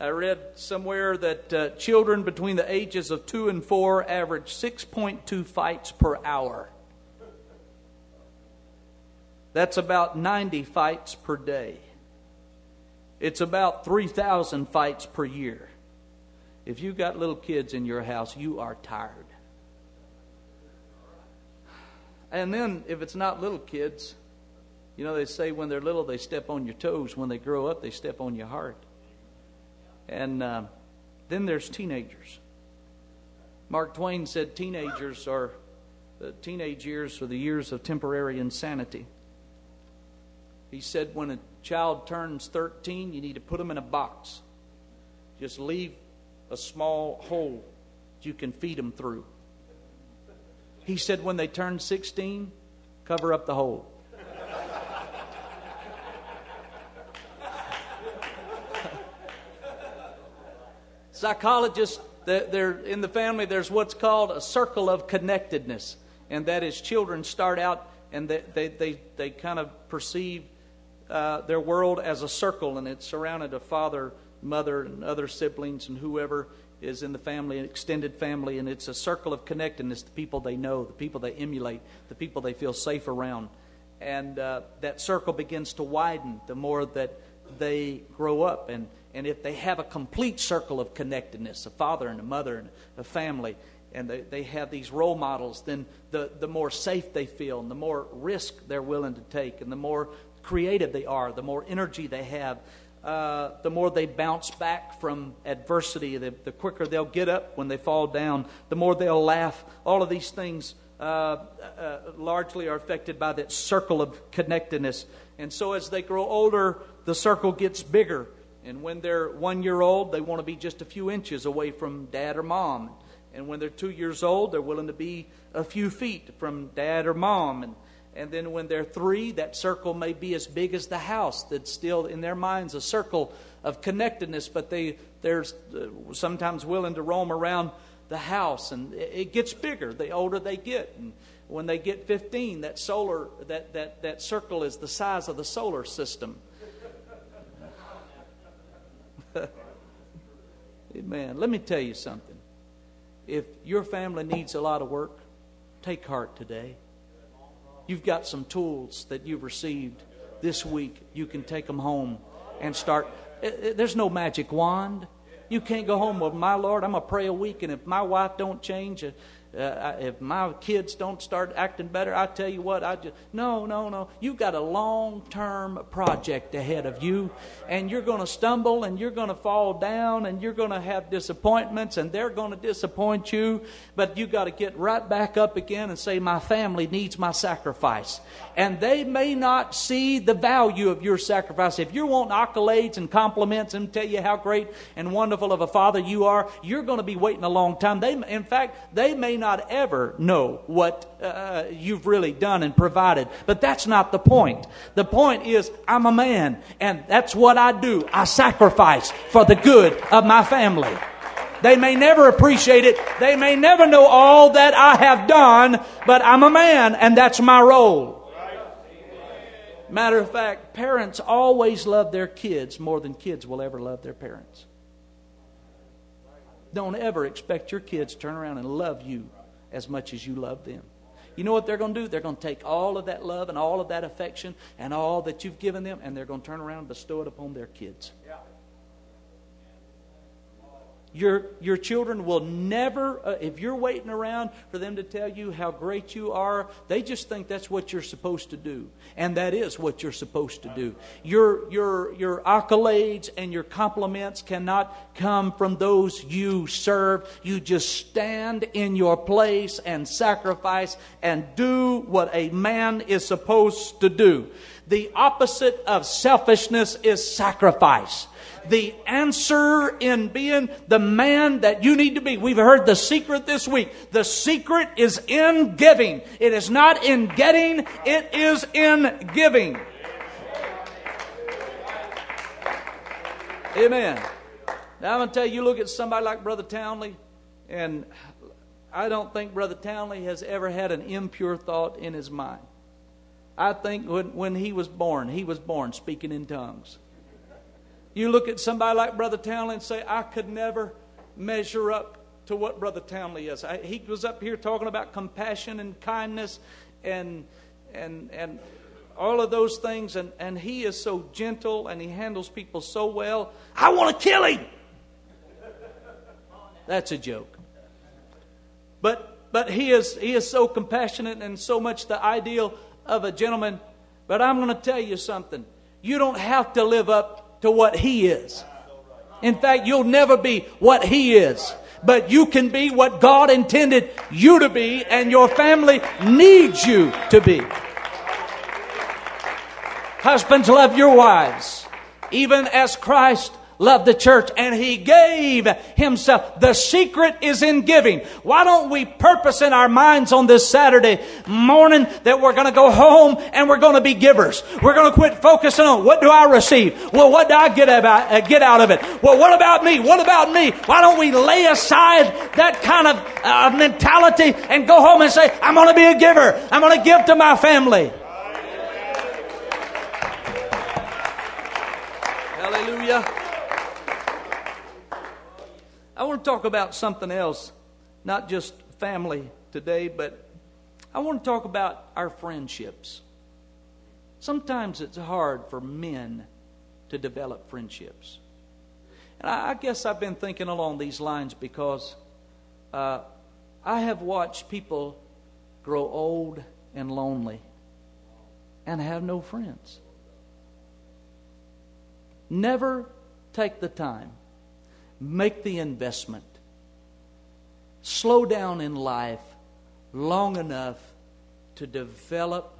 [SPEAKER 1] I read somewhere that uh, children between the ages of 2 and 4 average 6.2 fights per hour. That's about 90 fights per day. It's about 3,000 fights per year. If you've got little kids in your house, you are tired. And then, if it's not little kids, you know, they say when they're little, they step on your toes. When they grow up, they step on your heart. And uh, then there's teenagers. Mark Twain said teenagers are the teenage years are the years of temporary insanity. He said when a child turns 13, you need to put them in a box. Just leave a small hole that you can feed them through. He said when they turn 16, cover up the hole. Psychologists, they're in the family, there's what's called a circle of connectedness. And that is, children start out and they, they, they, they kind of perceive uh, their world as a circle, and it's surrounded a father, mother, and other siblings, and whoever is in the family, an extended family, and it's a circle of connectedness the people they know, the people they emulate, the people they feel safe around. And uh, that circle begins to widen the more that they grow up. And, and if they have a complete circle of connectedness, a father and a mother and a family, and they, they have these role models, then the, the more safe they feel, and the more risk they're willing to take, and the more creative they are, the more energy they have, uh, the more they bounce back from adversity, the, the, quicker they'll get up when they fall down, the more they'll laugh. All of these things uh, uh, largely are affected by that circle of connectedness. And so as they grow older, the circle gets bigger. And when they're one year old, they want to be just a few inches away from dad or mom. And when they're two years old, they're willing to be a few feet from dad or mom. And and then when they're three, that circle may be as big as the house. That's still in their minds a circle of connectedness, but they, they're uh, sometimes willing to roam around the house. And it gets bigger the older they get. And when they get 15, that, solar, that, that, that circle is the size of the solar system. Amen. Let me tell you something. If your family needs a lot of work, take heart today. You've got some tools that you've received this week. You can take them home and start. Eh, eh, there's no magic wand. You can't go home with my Lord. I'm gonna pray a week, and if my wife don't change, uh, if my kids don't start acting better, I tell you what, I just no, no, no. You've got a long-term project ahead of you, and you're going to stumble, and you're going to fall down, and you're going to have disappointments, and they're going to disappoint you. But you got to get right back up again and say, "My family needs my sacrifice," and they may not see the value of your sacrifice. If you want accolades and compliments and tell you how great and wonderful of a father you are, you're going to be waiting a long time. They, in fact, they may not ever know what uh, you've really done and provided. But that's not the point. The point is, I'm a man, and that's what I do. I sacrifice for the good of my family. They may never appreciate it. They may never know all that I have done, but I'm a man, and that's my role. Matter of fact, parents always love their kids more than kids will ever love their parents. Don't ever expect your kids to turn around and love you as much as you love them. You know what they're going to do? They're going to take all of that love and all of that affection and all that you've given them, and they're going to turn around and bestow it upon their kids. Your, your children will never, uh, if you're waiting around for them to tell you how great you are, they just think that's what you're supposed to do. And that is what you're supposed to do. Your, your, your accolades and your compliments cannot come from those you serve. You just stand in your place and sacrifice and do what a man is supposed to do. The opposite of selfishness is sacrifice the answer in being the man that you need to be. We've heard the secret this week. The secret is in giving. It is not in getting, it is in giving. Amen. Now I'm going to tell you, you look at somebody like Brother Townley, and I don't think Brother Townley has ever had an impure thought in his mind. I think when, when he was born, he was born speaking in tongues. You look at somebody like Brother Townley and say, I could never measure up to what Brother Townley is. I, he was up here talking about compassion and kindness and, and, and all of those things, and, and he is so gentle and he handles people so well. I want to kill him. That's a joke. But, but he, is, he is so compassionate and so much the ideal of a gentleman. But I'm going to tell you something. You don't have to live up to what He is. In fact, you'll never be what He is. But you can be what God intended you to be, and your family needs you to be. Husbands, love your wives, even as Christ loved the church and he gave himself. The secret is in giving. Why don't we purpose in our minds on this Saturday morning that we're going to go home and we're going to be givers. We're going to quit focusing on what do I receive? Well, what do I get about, uh, get out of it? Well, what about me? What about me? Why don't we lay aside that kind of uh, mentality and go home and say, I'm going to be a giver. I'm going to give to my family. Hallelujah. I want to talk about something else, not just family today, but I want to talk about our friendships. Sometimes it's hard for men to develop friendships. And I, guess I've been thinking along these lines because uh, I have watched people grow old and lonely and have no friends. Never take the time, make the investment, slow down in life long enough to develop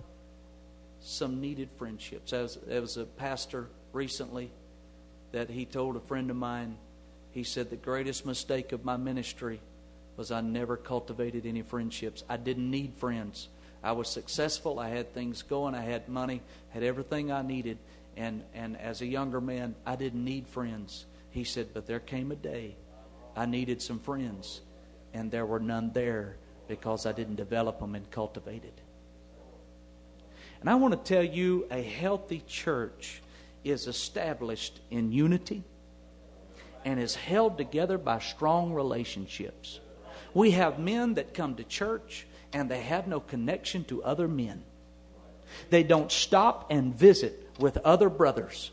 [SPEAKER 1] some needed friendships. As, as a pastor recently, that he told a friend of mine, he said, The greatest mistake of my ministry was I never cultivated any friendships. I didn't need friends. I was successful. I had things going. I had money, had everything I needed. And, and as a younger man, I didn't need friends. He said, But there came a day I needed some friends, and there were none there because I didn't develop them and cultivate it. And I want to tell you a healthy church is established in unity and is held together by strong relationships. We have men that come to church and they have no connection to other men. They don't stop and visit with other brothers.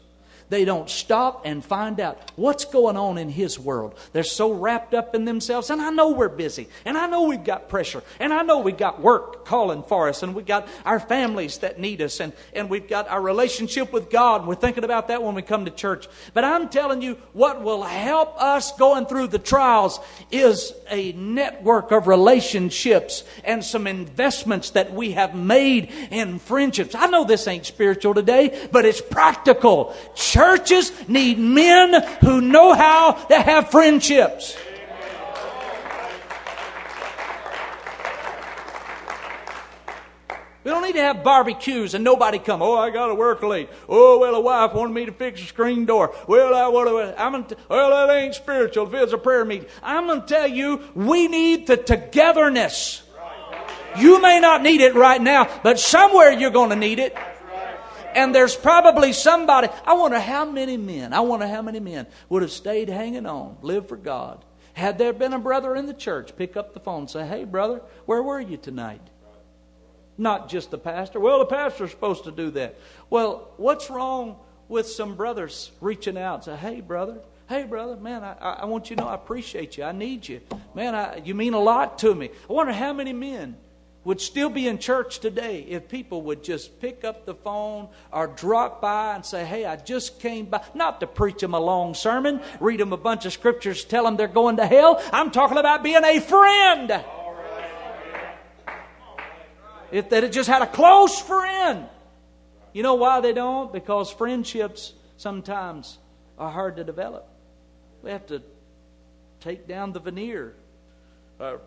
[SPEAKER 1] They don't stop and find out what's going on in His world. They're so wrapped up in themselves. And I know we're busy. And I know we've got pressure. And I know we've got work calling for us. And we've got our families that need us. And, and we've got our relationship with God. We're thinking about that when we come to church. But I'm telling you, what will help us going through the trials is a network of relationships and some investments that we have made in friendships. I know this ain't spiritual today, but it's practical churches need men who know how to have friendships. We don't need to have barbecues and nobody come. Oh, I got to work late. Oh, well, a wife wanted me to fix a screen door. Well, I, well, I'm gonna well, that ain't spiritual. If it's a prayer meeting, I'm going to tell you, we need the togetherness. You may not need it right now, but somewhere you're going to need it. And there's probably somebody, I wonder how many men, I wonder how many men would have stayed hanging on, lived for God. Had there been a brother in the church, pick up the phone and say, Hey, brother, where were you tonight? Not just the pastor. Well, the pastor's supposed to do that. Well, what's wrong with some brothers reaching out and say, Hey, brother, hey brother man I, I want you to know i appreciate you i need you man I, you mean a lot to me i wonder how many men would still be in church today if people would just pick up the phone or drop by and say, Hey, I just came by. Not to preach them a long sermon, read them a bunch of scriptures, tell them they're going to hell. I'm talking about being a friend. If they just had a close friend. You know why they don't? Because friendships sometimes are hard to develop. We have to take down the veneer. Uh,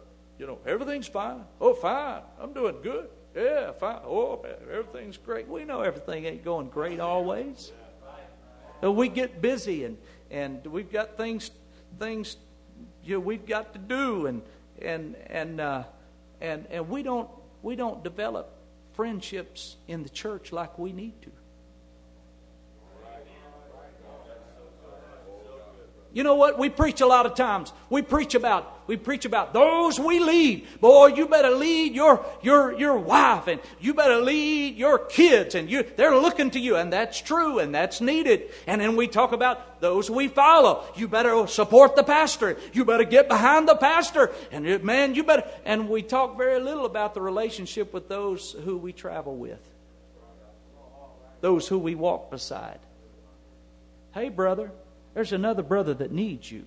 [SPEAKER 1] you know, everything's fine. Oh, fine. I'm doing good. Yeah, fine. Oh, everything's great. We know everything ain't going great always. But we get busy and, and we've got things things you know, we've got to do and and and uh, and and we don't we don't develop friendships in the church like we need to. You know what? We preach a lot of times. We preach about we preach about those we lead. Boy, you better lead your your your wife and you better lead your kids and you they're looking to you and that's true and that's needed. And then we talk about those we follow. You better support the pastor. You better get behind the pastor. And man, you better and we talk very little about the relationship with those who we travel with. Those who we walk beside. Hey brother, there's another brother that needs you.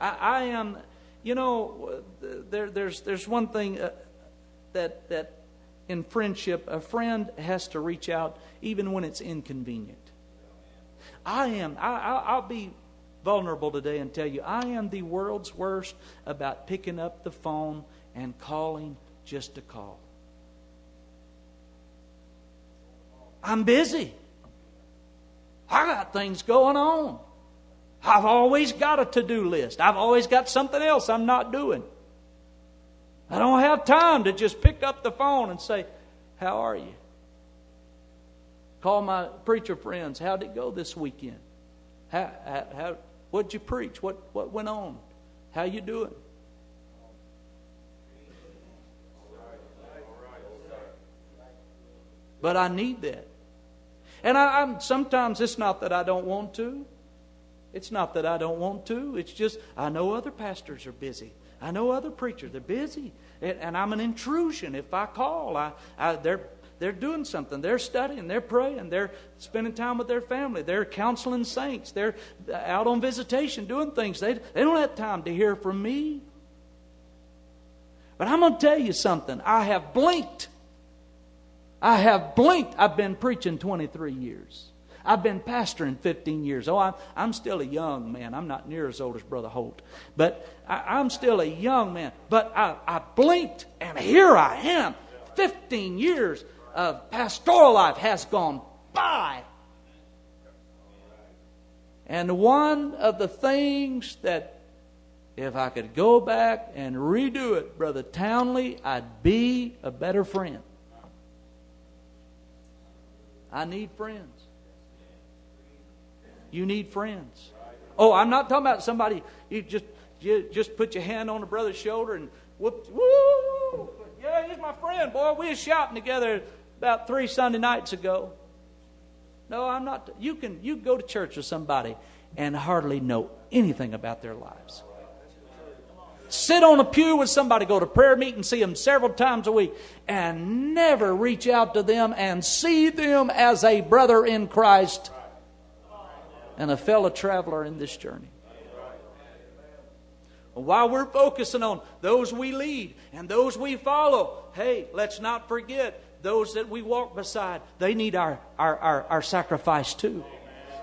[SPEAKER 1] I, I am, you know, there, there's, there's one thing uh, that, that in friendship, a friend has to reach out even when it's inconvenient. I am, I, I, I'll be vulnerable today and tell you, I am the world's worst about picking up the phone and calling just to call. I'm busy. I got things going on. I've always got a to do list. I've always got something else I'm not doing. I don't have time to just pick up the phone and say, How are you? Call my preacher friends. How'd it go this weekend? How, how, how, what'd you preach? What, what went on? How you doing? But I need that. And I, am sometimes it's not that I don't want to. It's not that I don't want to. It's just I know other pastors are busy. I know other preachers they're busy, and, and I'm an intrusion if I call. I, I, they're they're doing something. They're studying. They're praying. They're spending time with their family. They're counseling saints. They're out on visitation doing things. They, they don't have time to hear from me. But I'm going to tell you something. I have blinked I have blinked. I've been preaching 23 years. I've been pastoring 15 years. Oh, I'm, I'm still a young man. I'm not near as old as Brother Holt, but I, am still a young man. But I, I blinked, and here I am. 15 years of pastoral life has gone by. And one of the things that, if I could go back and redo it, Brother Townley, I'd be a better friend. I need friends. You need friends. Oh, I'm not talking about somebody you just you just put your hand on a brother's shoulder and whoop woo yeah, he's my friend, boy. We were shouting together about three Sunday nights ago. No, I'm not. You can you go to church with somebody and hardly know anything about their lives sit on a pew with somebody, go to prayer meeting, see them several times a week, and never reach out to them and see them as a brother in Christ and a fellow traveler in this journey. While we're focusing on those we lead and those we follow, hey, let's not forget those that we walk beside. They need our, our, our, our sacrifice too.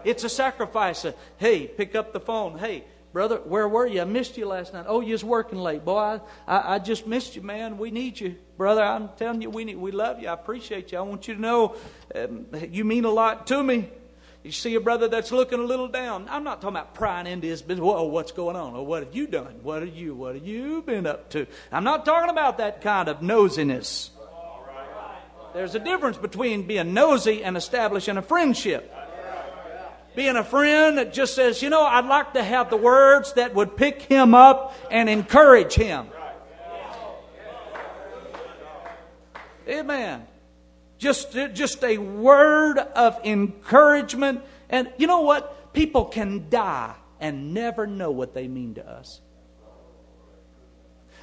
[SPEAKER 1] It's a sacrifice. Hey, pick up the phone. Hey, Brother, where were you? I missed you last night. Oh, you was working late. Boy, I, I, I, just missed you, man. We need you. Brother, I'm telling you, we, need, we love you. I appreciate you. I want you to know um, you mean a lot to me. You see a brother that's looking a little down. I'm not talking about prying into his business. Whoa, what's going on? Or what have you done? What have you, what have you been up to? I'm not talking about that kind of nosiness. There's a difference between being nosy and establishing a friendship being a friend that just says, you know, I'd like to have the words that would pick him up and encourage him. Amen. Just, just a word of encouragement. And you know what? People can die and never know what they mean to us.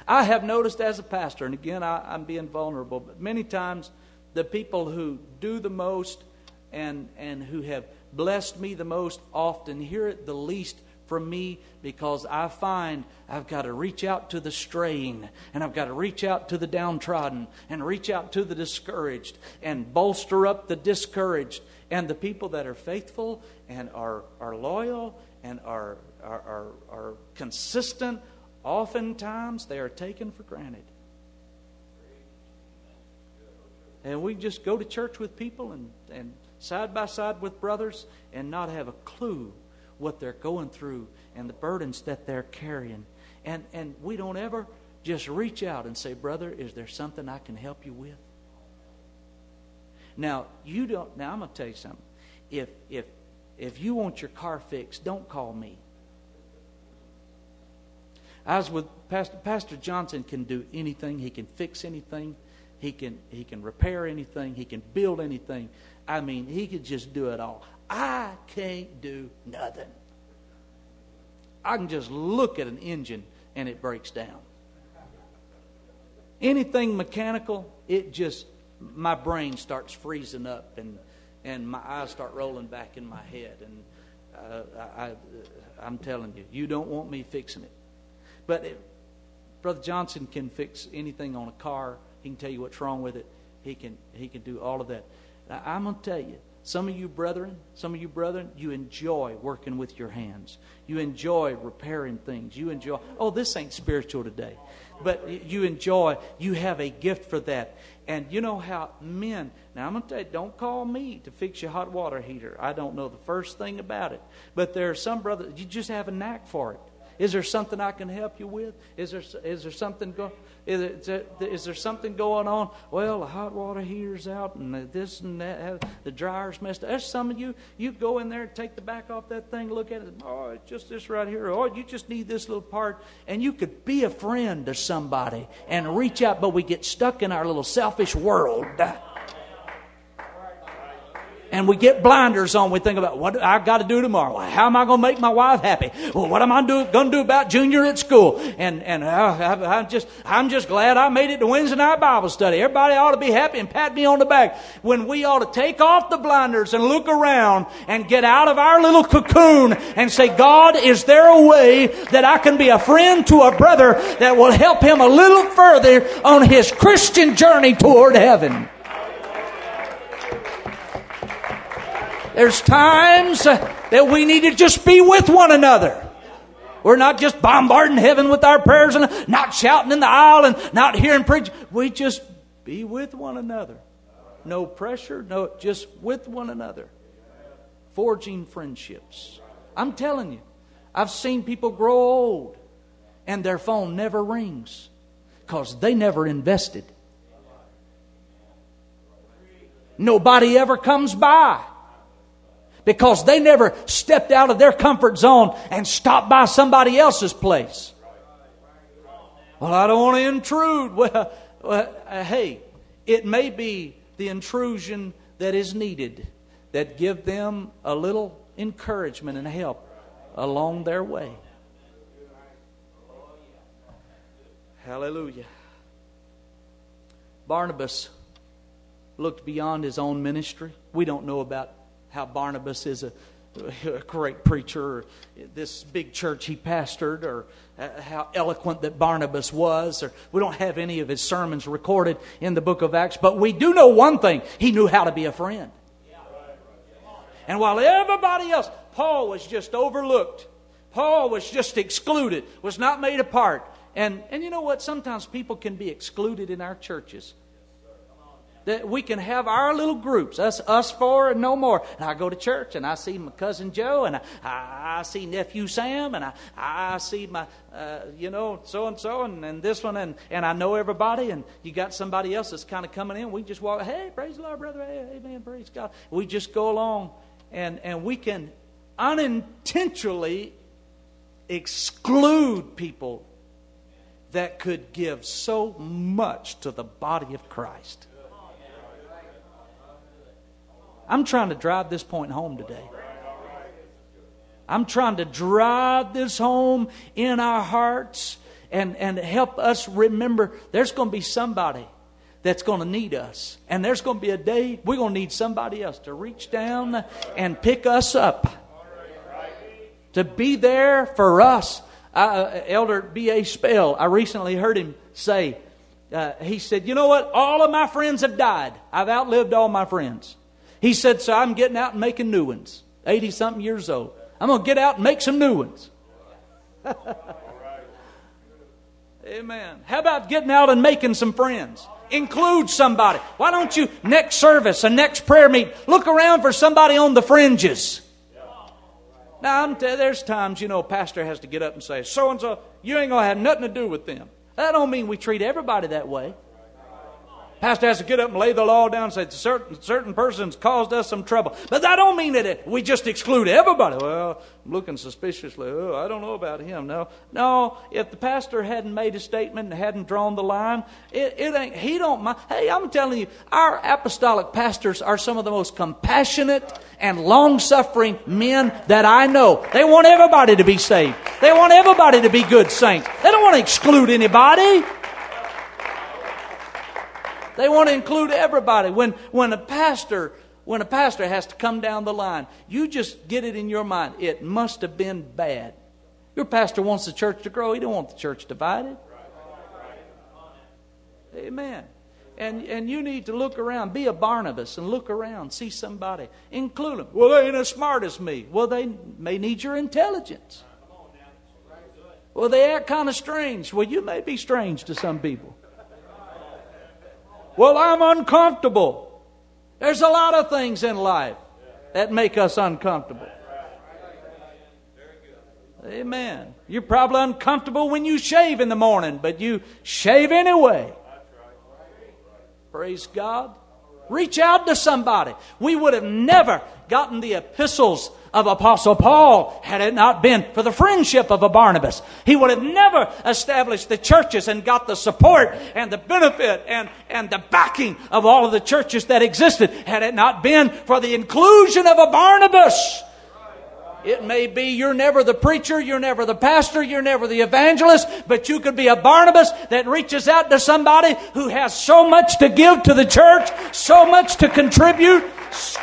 [SPEAKER 1] I have noticed as a pastor, and again, I, am being vulnerable, but many times the people who do the most and, and who have blessed me the most often hear it the least from me because I find I've got to reach out to the straying and I've got to reach out to the downtrodden and reach out to the discouraged and bolster up the discouraged. And the people that are faithful and are, are loyal and are, are, are, are consistent, oftentimes they are taken for granted. And we just go to church with people and, and side by side with brothers and not have a clue what they're going through and the burdens that they're carrying. And, and we don't ever just reach out and say, Brother, is there something I can help you with? Now, you don't, now I'm going to tell you something. If, if, if you want your car fixed, don't call me. I was with Pastor, Pastor Johnson can do anything. He can fix anything. He can, he can repair anything. He can build anything. I mean, he could just do it all. I can't do nothing. I can just look at an engine and it breaks down. Anything mechanical, it just, my brain starts freezing up and, and my eyes start rolling back in my head. And uh, I, I'm telling you, you don't want me fixing it. But it, Brother Johnson can fix anything on a car. He can tell you what's wrong with it. He can, he can do all of that. Now, I'm going to tell you, Some of you brethren, some of you brethren, you enjoy working with your hands. You enjoy repairing things. You enjoy, oh, this ain't spiritual today. But you enjoy, you have a gift for that. And you know how men, now I'm going to tell you, don't call me to fix your hot water heater. I don't know the first thing about it. But there are some brothers, you just have a knack for it. Is there something I can help you with? Is there, is there something going? Is there, is there something going on? Well, the hot water heater's out, and this and that. Uh, the dryer's messed up. There's some of you. You go in there, take the back off that thing, look at it. Oh, it's just this right here. Oh, you just need this little part, and you could be a friend to somebody and reach out. But we get stuck in our little selfish world and we get blinders on. We think about what I got to do tomorrow. How am I going to make my wife happy? Well, what am I going to do about Junior at school? And and uh, I, am just I'm just glad I made it to Wednesday night Bible study. Everybody ought to be happy and pat me on the back. When we ought to take off the blinders and look around and get out of our little cocoon and say, God, is there a way that I can be a friend to a brother that will help him a little further on his Christian journey toward heaven? There's times that we need to just be with one another. We're not just bombarding heaven with our prayers and not shouting in the aisle and not hearing preach. We just be with one another. No pressure, no, just with one another. Forging friendships. I'm telling you, I've seen people grow old and their phone never rings because they never invested. Nobody ever comes by because they never stepped out of their comfort zone and stopped by somebody else's place. Well, I don't want to intrude. Well, well uh, hey, it may be the intrusion that is needed that give them a little encouragement and help along their way. Hallelujah. Barnabas looked beyond his own ministry. We don't know about how Barnabas is a, a great preacher, this big church he pastored, or uh, how eloquent that Barnabas was, or we don't have any of his sermons recorded in the book of Acts, but we do know one thing he knew how to be a friend. And while everybody else, Paul was just overlooked, Paul was just excluded, was not made a part. And, and you know what? Sometimes people can be excluded in our churches that we can have our little groups, us, us four and no more. And I go to church and I see my cousin Joe and I, I see nephew Sam and I, I see my, uh, you know, so and so and this one and, and I know everybody and you got somebody else that's kind of coming in. We just walk, hey, praise the Lord, brother. Hey, amen, praise God. We just go along and, and we can unintentionally exclude people that could give so much to the body of Christ. I'm trying to drive this point home today. I'm trying to drive this home in our hearts and, and help us remember there's going to be somebody that's going to need us. And there's going to be a day we're going to need somebody else to reach down and pick us up. To be there for us. Uh, Elder B.A. Spell, I recently heard him say, uh, he said, You know what? All of my friends have died. I've outlived all my friends. He said, So I'm getting out and making new ones. 80 something years old. I'm going to get out and make some new ones. Amen. How about getting out and making some friends? Include somebody. Why don't you, next service, a next prayer meet, look around for somebody on the fringes? Now, t- there's times, you know, pastor has to get up and say, so and so, you ain't going to have nothing to do with them. That don't mean we treat everybody that way. Pastor has to get up and lay the law down and say certain certain persons caused us some trouble. But that don't mean that it, we just exclude everybody. Well, I'm looking suspiciously. Oh, I don't know about him. No, no. If the pastor hadn't made a statement and hadn't drawn the line, it, it ain't. He don't mind. Hey, I'm telling you, our apostolic pastors are some of the most compassionate and long-suffering men that I know. They want everybody to be saved. They want everybody to be good saints. They don't want to exclude anybody. They want to include everybody. When, when a pastor when a pastor has to come down the line, you just get it in your mind. It must have been bad. Your pastor wants the church to grow. He don't want the church divided. Amen. And, and you need to look around. Be a Barnabas and look around. See somebody. Include them. Well, they ain't as smart as me. Well, they may need your intelligence. Well, they act kind of strange. Well, you may be strange to some people. Well, I'm uncomfortable. There's a lot of things in life that make us uncomfortable. Amen. You're probably uncomfortable when you shave in the morning, but you shave anyway. Praise God. Reach out to somebody. We would have never gotten the epistles of Apostle Paul had it not been for the friendship of a Barnabas. He would have never established the churches and got the support and the benefit and, and the backing of all of the churches that existed had it not been for the inclusion of a Barnabas. It may be you're never the preacher, you're never the pastor, you're never the evangelist, but you could be a Barnabas that reaches out to somebody who has so much to give to the church, so much to contribute,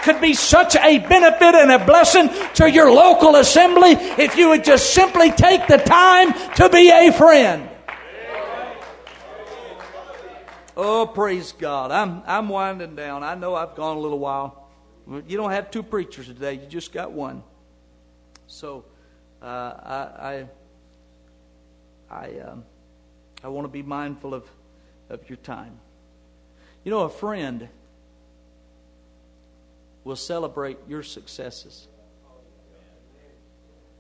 [SPEAKER 1] could be such a benefit and a blessing to your local assembly if you would just simply take the time to be a friend. Oh, praise God. I'm, I'm winding down. I know I've gone a little while. You don't have two preachers today, you just got one. So uh, I, I, um, I want to be mindful of, of your time. You know, a friend will celebrate your successes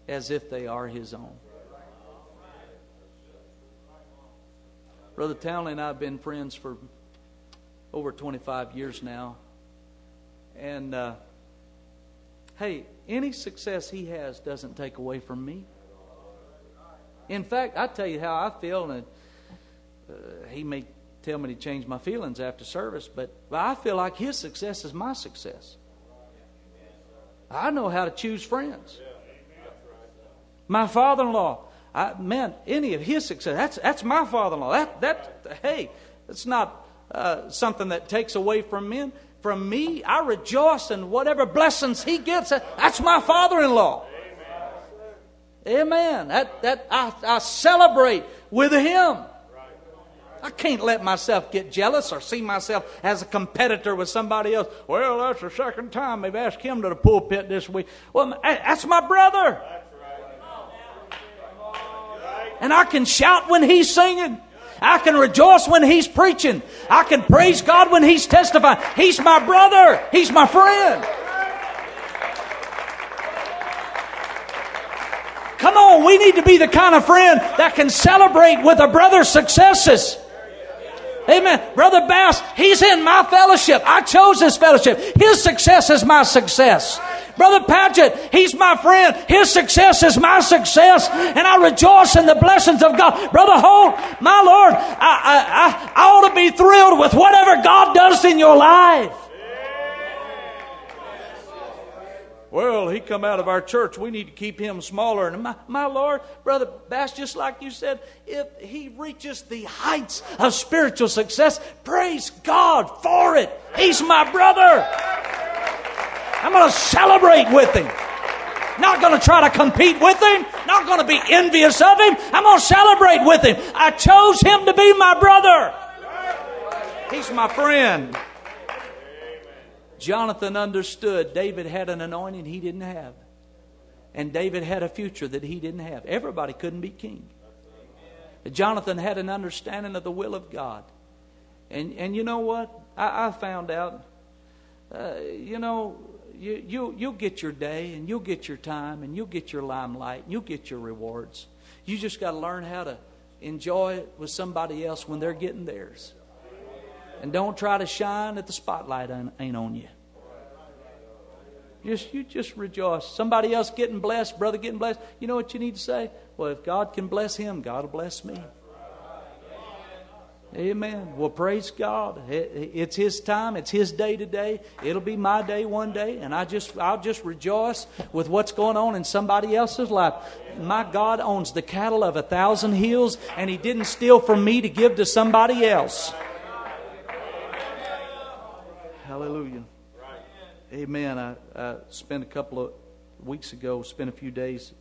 [SPEAKER 1] as if they are his own. Brother Townley and I have been friends for over 25 years now. And uh, hey, any success he has doesn't take away from me. In fact, I tell you how I feel, and uh, he may tell me to change my feelings after service, but I feel like his success is my success. I know how to choose friends. My father-in-law, I, man, any of his success, that's, that's my father-in-law. That, that, hey, it's not uh, something that takes away from men. From me, I rejoice in whatever blessings he gets. That's my father-in-law. Amen. That, that, I, I celebrate with him. I can't let myself get jealous or see myself as a competitor with somebody else. Well, that's the second time they've asked him to the pulpit this week. Well, that's my brother. And I can shout when he's singing. I can rejoice when he's preaching. I can praise God when he's testifying. He's my brother. He's my friend. Come on, we need to be the kind of friend that can celebrate with a brother's successes. Amen. Brother Bass, he's in my fellowship. I chose this fellowship. His success is my success. Brother Paget, he's my friend. His success is my success. And I rejoice in the blessings of God. Brother Holt, my Lord, I, I, I, I ought to be thrilled with whatever God does in your life. Well, he come out of our church. We need to keep him smaller. And my, my Lord, Brother Bass, just like you said, if he reaches the heights of spiritual success, praise God for it. He's my brother. I'm going to celebrate with him. Not going to try to compete with him. Not going to be envious of him. I'm going to celebrate with him. I chose him to be my brother. He's my friend. Jonathan understood David had an anointing he didn't have. And David had a future that he didn't have. Everybody couldn't be king. Jonathan had an understanding of the will of God. And, and you know what? I, I found out, uh, you know, you, you, you'll get your day and you'll get your time and you'll get your limelight and you'll get your rewards. You just got to learn how to enjoy it with somebody else when they're getting theirs. And don't try to shine that the spotlight ain't on you. Just you just rejoice. Somebody else getting blessed, brother getting blessed. You know what you need to say? Well, if God can bless him, God will bless me. Amen. Well, praise God. It's His time. It's His day today. It'll be my day one day, and I just I'll just rejoice with what's going on in somebody else's life. My God owns the cattle of a thousand hills, and He didn't steal from me to give to somebody else. Hallelujah. Amen. I, I spent a couple of weeks ago, spent a few days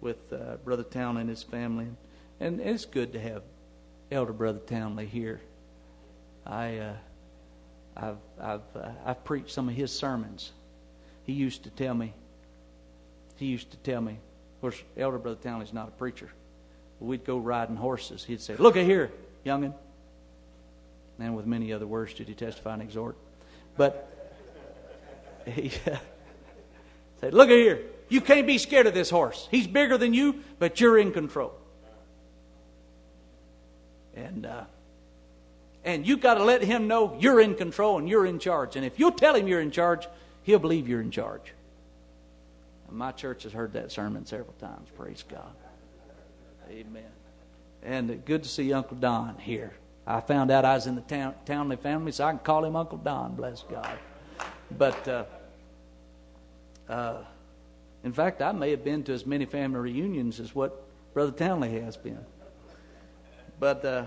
[SPEAKER 1] with uh, Brother Town and his family, and it's good to have Elder Brother Townley here. I, uh, I've, I've, uh, I've preached some of his sermons. He used to tell me, he used to tell me, of course, Elder Brother Townley's not a preacher. We'd go riding horses. He'd say, Look at here, youngin. And with many other words did he testify and exhort. But he said, Look at here. You can't be scared of this horse. He's bigger than you, but you're in control. And uh, and you got to let him know you're in control and you're in charge. And if you'll tell him you're in charge, he'll believe you're in charge. And my church has heard that sermon several times. Praise God. Amen. And good to see Uncle Don here. I found out I was in the town, Townley family, so I can call him Uncle Don. Bless God. But uh, uh, in fact, I may have been to as many family reunions as what Brother Townley has been. But uh,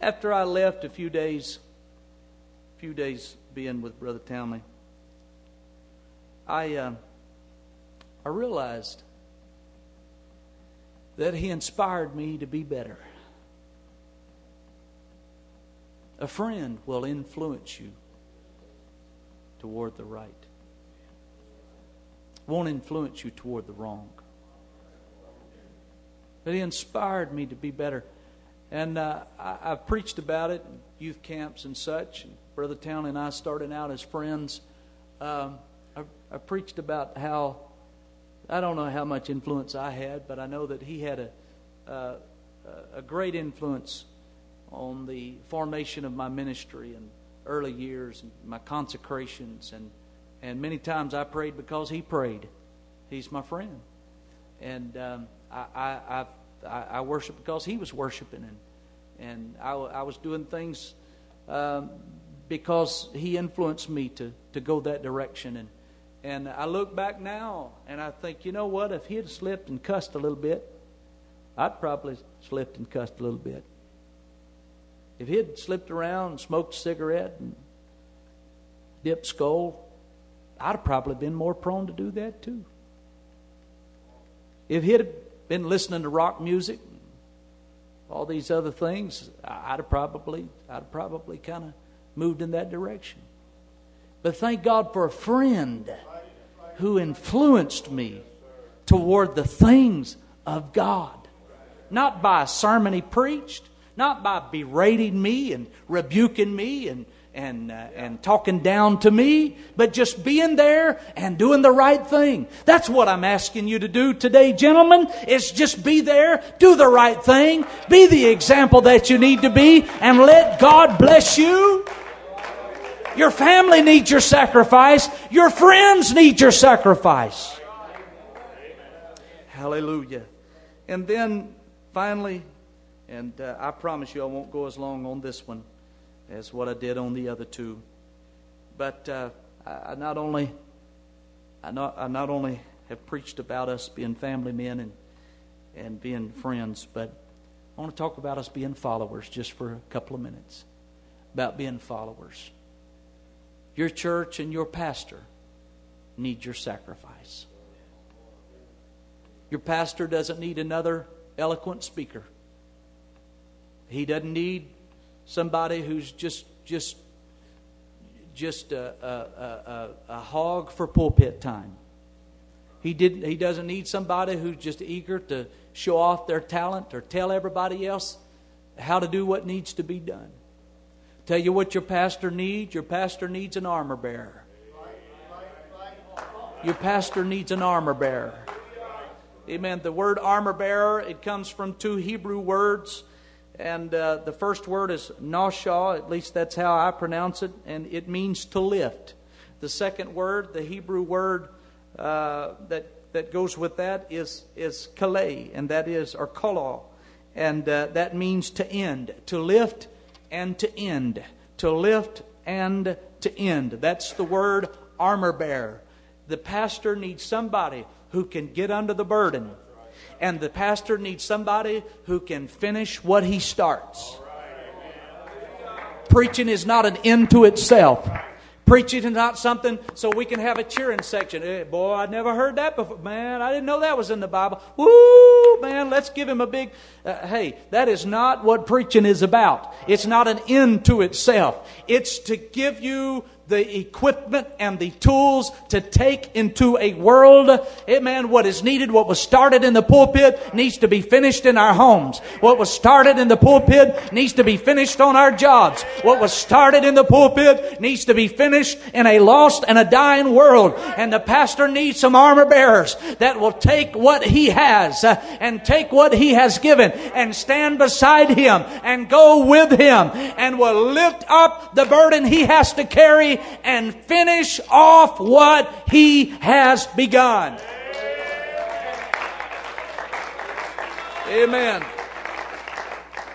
[SPEAKER 1] after I left, a few days, a few days being with Brother Townley, I uh, I realized that he inspired me to be better. A friend will influence you toward the right. Won't influence you toward the wrong. But he inspired me to be better. And uh, I, have preached about it in youth camps and such. And Brother Townley and I started out as friends. Um, I, I preached about how I don't know how much influence I had, but I know that he had a, uh, a great influence on the formation of my ministry and early years and my consecrations. And, and many times I prayed because he prayed. He's my friend. And um, I, I, I, I worshiped because he was worshiping, and and I, I was doing things um, because he influenced me to to go that direction. And and I look back now, and I think, you know what? If he had slipped and cussed a little bit, I'd probably slipped and cussed a little bit. If he had slipped around smoked a cigarette and dipped Skoal, I'd have probably been more prone to do that too. If he'd been listening to rock music, all these other things, I'd have probably, I'd have probably kind of moved in that direction. But thank God for a friend who influenced me toward the things of God. Not by a sermon he preached, not by berating me and rebuking me and and, uh, and talking down to me, but just being there and doing the right thing. That's what I'm asking you to do today, gentlemen, is just be there, do the right thing, be the example that you need to be, and let God bless you. Your family needs your sacrifice. Your friends need your sacrifice. Hallelujah. And then finally, and uh, I promise you I won't go as long on this one as what I did on the other two. But uh, I not only I not, I not only have preached about us being family men and and being friends, but I want to talk about us being followers just for a couple of minutes. About being followers. Your church and your pastor need your sacrifice. Your pastor doesn't need another eloquent speaker. He doesn't need somebody who's just just just a, a, a, a hog for pulpit time. He didn't. he doesn't need somebody who's just eager to show off their talent or tell everybody else how to do what needs to be done. Tell you what your pastor needs. Your pastor needs an armor bearer. Your pastor needs an armor bearer. Amen. The word armor bearer, it comes from two Hebrew words. And uh, the first word is nashah, at least that's how I pronounce it, and it means to lift. The second word, the Hebrew word uh, that, that goes with that, is, is kaleh, and that is, or kala, and uh, that means to end, to lift and to end. To lift and to end. That's the word armor bearer. The pastor needs somebody who can get under the burden. And the pastor needs somebody who can finish what he starts. Preaching is not an end to itself. Preaching is not something so we can have a cheering section. Hey, boy, I never heard that before. Man, I didn't know that was in the Bible. Woo! Woo, man, let's give him a big. Uh, hey, that is not what preaching is about. It's not an end to itself. It's to give you the equipment and the tools to take into a world. Amen. What is needed, what was started in the pulpit needs to be finished in our homes. What was started in the pulpit needs to be finished on our jobs. What was started in the pulpit needs to be finished in a lost and a dying world. And the pastor needs some armor bearers that will take what he has uh, and take what he has given and stand beside him and go with him and will lift up the burden he has to carry and finish off what he has begun. Amen.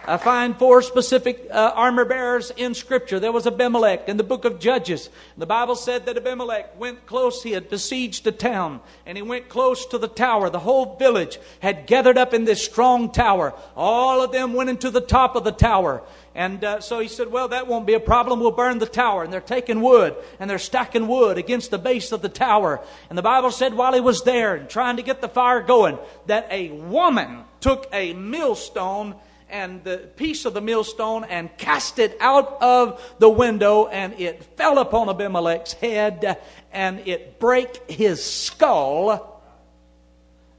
[SPEAKER 1] I find four specific uh, armor bearers in Scripture. There was Abimelech in the book of Judges. The Bible said that Abimelech went close. He had besieged a town, and he went close to the tower. The whole village had gathered up in this strong tower. All of them went into the top of the tower. And uh, so he said, Well, that won't be a problem. We'll burn the tower. And they're taking wood and they're stacking wood against the base of the tower. And the Bible said while he was there and trying to get the fire going, that a woman took a millstone and the piece of the millstone and cast it out of the window and it fell upon Abimelech's head and it break his skull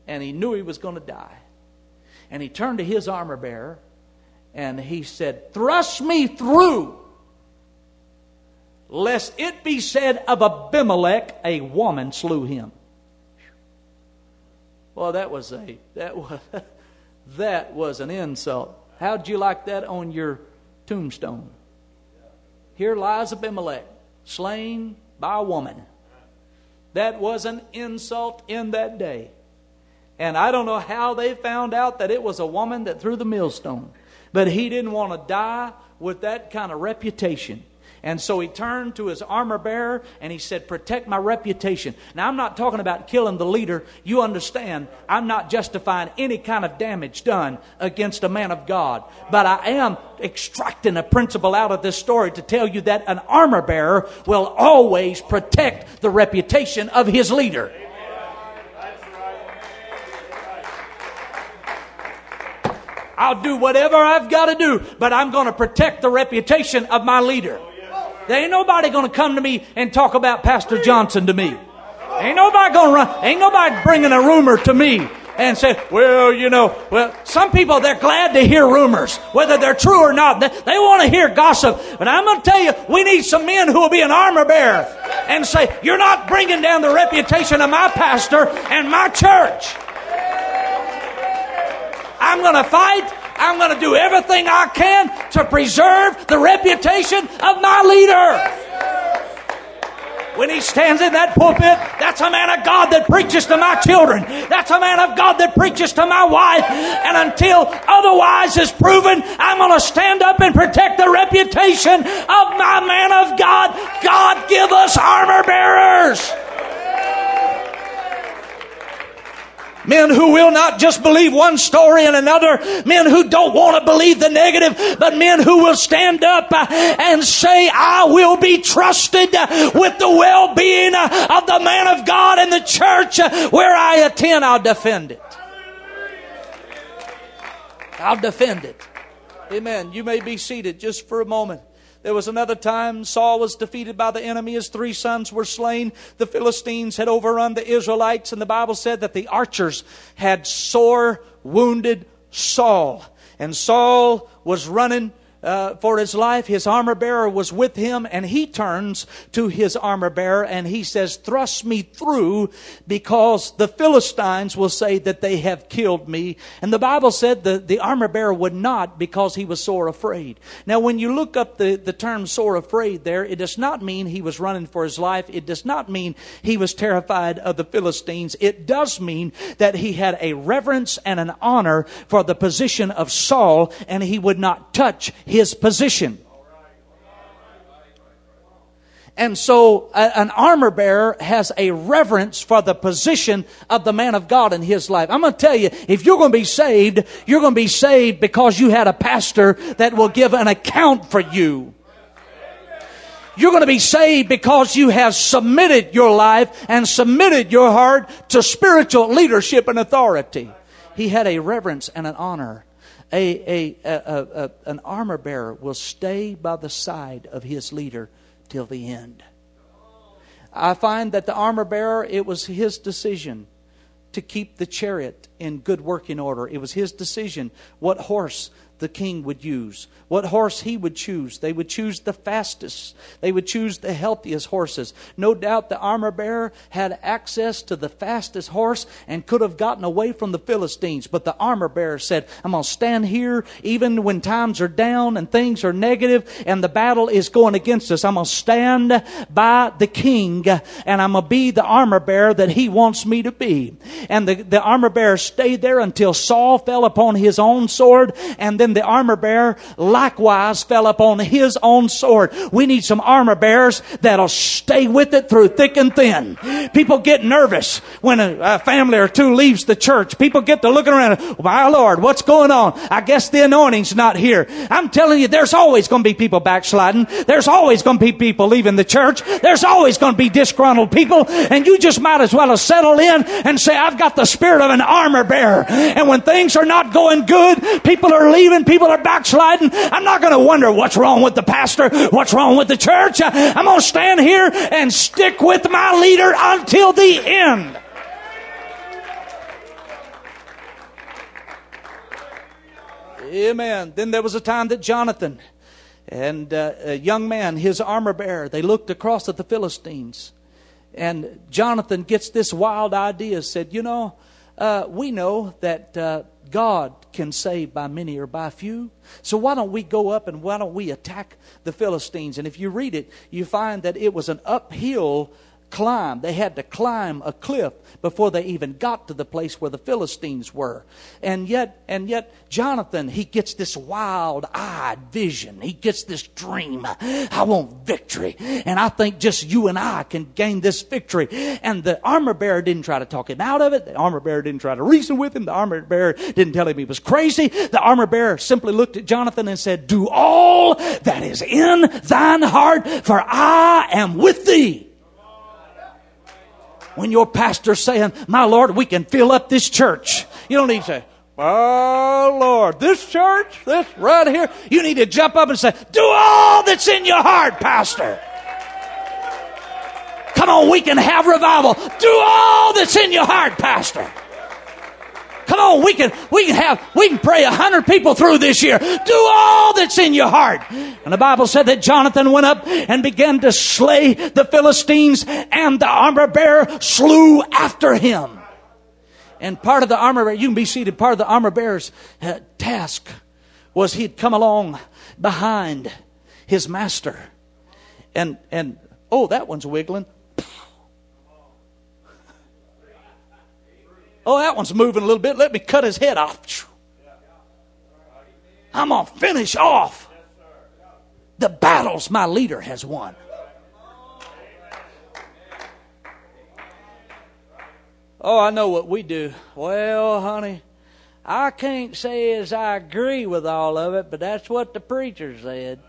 [SPEAKER 1] and he knew he was going to die. And he turned to his armor bearer and he said, Thrust me through, lest it be said of Abimelech, a woman slew him. Well, that was a that was that was an insult. How'd you like that on your tombstone? Here lies Abimelech, slain by a woman. That was an insult in that day. And I don't know how they found out that it was a woman that threw the millstone. But he didn't want to die with that kind of reputation. And so he turned to his armor bearer and he said, Protect my reputation. Now, I'm not talking about killing the leader. You understand, I'm not justifying any kind of damage done against a man of God. But I am extracting a principle out of this story to tell you that an armor bearer will always protect the reputation of his leader. I'll do whatever I've got to do, but I'm going to protect the reputation of my leader. There ain't nobody going to come to me and talk about Pastor Johnson to me. Ain't nobody going to run, ain't nobody bringing a rumor to me and say, well, you know, well, some people, they're glad to hear rumors, whether they're true or not. They, they want to hear gossip. But I'm going to tell you, we need some men who will be an armor bearer and say, you're not bringing down the reputation of my pastor and my church. I'm going to fight. I'm going to do everything I can to preserve the reputation of my leader. When he stands in that pulpit, that's a man of God that preaches to my children. That's a man of God that preaches to my wife. And until otherwise is proven, I'm going to stand up and protect the reputation of my man of God. God give us armor bearers. Men who will not just believe one story and another. Men who don't want to believe the negative, but men who will stand up uh, and say, I will be trusted with the well-being of the man of God and the church where I attend. I'll defend it. I'll defend it. Amen. You may be seated just for a moment. There was another time Saul was defeated by the enemy. His three sons were slain. The Philistines had overrun the Israelites, and the Bible said that the archers had sore wounded Saul. And Saul was running uh, for his life. His armor bearer was with him, and he turns to his armor bearer and he says, Thrust me through because the Philistines will say that they have killed me. And the Bible said the, the armor bearer would not because he was sore afraid. Now, when you look up the, the term sore afraid there, it does not mean he was running for his life. It does not mean he was terrified of the Philistines. It does mean that he had a reverence and an honor for the position of Saul, and he would not touch his position. And so a, an armor bearer has a reverence for the position of the man of God in his life. I'm going to tell you, if you're going to be saved, you're going to be saved because you had a pastor that will give an account for you. You're going to be saved because you have submitted your life and submitted your heart to spiritual leadership and authority. he had a reverence and an honor. A, a, a, a, an armor bearer will stay by the side of his leader till the end. I find that the armor bearer, it was his decision to keep the chariot in good working order. It was his decision what horse the king would use, what horse he would choose. They would choose the fastest, they would choose the healthiest horses. No doubt the armor bearer had access to the fastest horse and could have gotten away from the Philistines. But the armor bearer said, I'm going to stand here even when times are down and things are negative and the battle is going against us. I'm going to stand by the king and I'm going to be the armor bearer that he wants me to be. And the, the armor bearer stayed there until Saul fell upon his own sword and then the armor bearer likewise fell upon his own sword. We need some armor bearers that'll stay with it through thick and thin. People get nervous when a, a family or two leaves the church. People get to looking around, my Lord, what's going on? I guess the anointing's not here. I'm telling you, there's always going to be people backsliding. There's always going to be people leaving the church. There's always going to be disgruntled people. And you just might as well settle in and say, I've got the spirit of an armor bearer. And when things are not going good, people are leaving people are backsliding, I'm not going to wonder what's wrong with the pastor, what's wrong with the church. I'm going to stand here and stick with my leader until the end. Amen. Then there was a time that Jonathan and uh, a young man, his armor bearer, they looked across at the Philistines. And Jonathan gets this wild idea, said, You know, uh, we know that uh, God can save by many or by few. So why don't we go up and why don't we attack the Philistines? And if you read it, you find that it was an uphill climb. They had to climb a cliff before they even got to the place where the Philistines were. And yet, and yet, Jonathan, he gets this wild eyed vision. He gets this dream. I want victory. And I think just you and I can gain this victory. And the armor bearer didn't try to talk him out of it. The armor bearer didn't try to reason with him. The armor bearer didn't tell him he was crazy. The armor bearer simply looked at Jonathan and said, Do all that is in thine heart, for I am with thee when your pastor's saying, My Lord, we can fill up this church. You don't need to say, Oh Lord, this church, this right here. You need to jump up and say, Do all that's in your heart, Pastor. Come on, we can have revival. Do all that's in your heart, Pastor. Come on, we can, we can have, we can pray a hundred people through this year. Do all that's in your heart. And the Bible said that Jonathan went up and began to slay the Philistines and the armor bearer slew after him. And part of the armor bearer, you can be seated, part of the armor bearer's uh, task was he'd come along behind his master. And, and, oh, that one's wiggling. Oh, that one's moving a little bit. Let me cut his head off. I'm going to finish off the battles my leader has won. Oh, I know what we do. Well, honey, I can't say as I agree with all of it, but that's what the preacher said.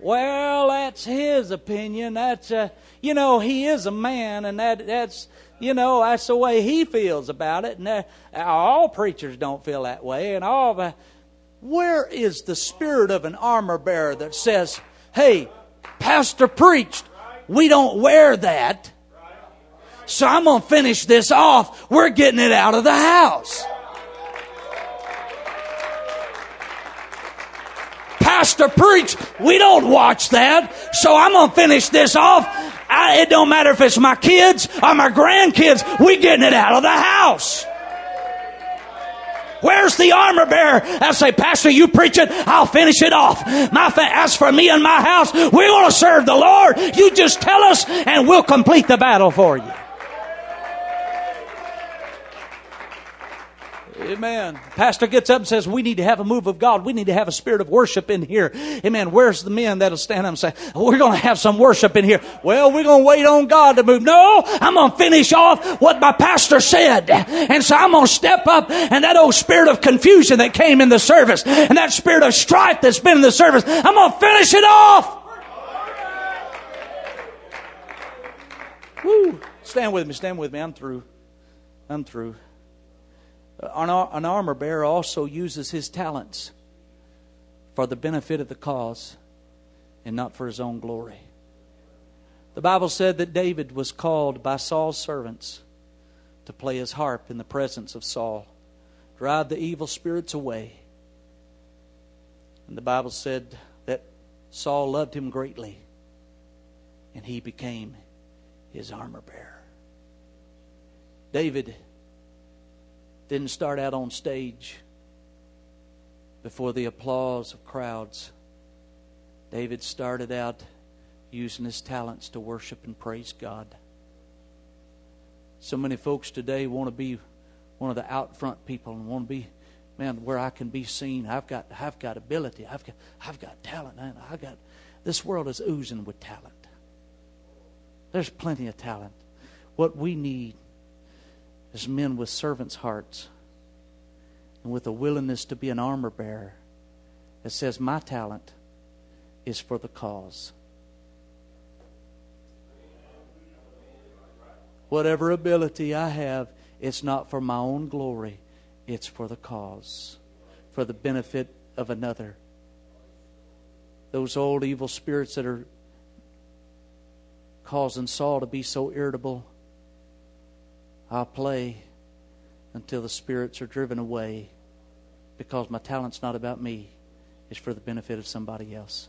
[SPEAKER 1] Well, that's his opinion. That's uh, you know, he is a man, and that that's you know, that's the way he feels about it. And uh, all preachers don't feel that way. And all the, where is the spirit of an armor bearer that says, hey, Pastor preached, we don't wear that. So I'm going to finish this off. We're getting it out of the house. Pastor preached, we don't watch that. So I'm going to finish this off I, it don't matter if it's my kids or my grandkids. We getting it out of the house. Where's the armor bearer? I say, Pastor, you preach it. I'll finish it off. My fa- as for me and my house, we want to serve the Lord. You just tell us, and we'll complete the battle for you. Amen. Pastor gets up and says, We need to have a move of God. We need to have a spirit of worship in here. Amen. Where's the men that'll stand up and say, We're going to have some worship in here? Well, we're going to wait on God to move. No, I'm going to finish off what my pastor said. And so I'm going to step up and that old spirit of confusion that came in the service and that spirit of strife that's been in the service, I'm going to finish it off. Woo. Stand with me. Stand with me. I'm through. I'm through. Uh, an, an armor bearer also uses his talents for the benefit of the cause and not for his own glory. The Bible said that David was called by Saul's servants to play his harp in the presence of Saul, drive the evil spirits away. And the Bible said that Saul loved him greatly, and he became his armor bearer. David didn't start out on stage before the applause of crowds. David started out using his talents to worship and praise God. So many folks today want to be one of the out front people and want to be, man, where I can be seen. I've got, I've got ability. I've got, I've got talent. Man, I got. This world is oozing with talent. There's plenty of talent. What we need is men with servants' hearts and with a willingness to be an armor bearer that says, My talent is for the cause. Whatever ability I have, it's not for my own glory, it's for the cause, for the benefit of another. Those old evil spirits that are causing Saul to be so irritable, I'll play until the spirits are driven away because my talent's not about me, it's for the benefit of somebody else.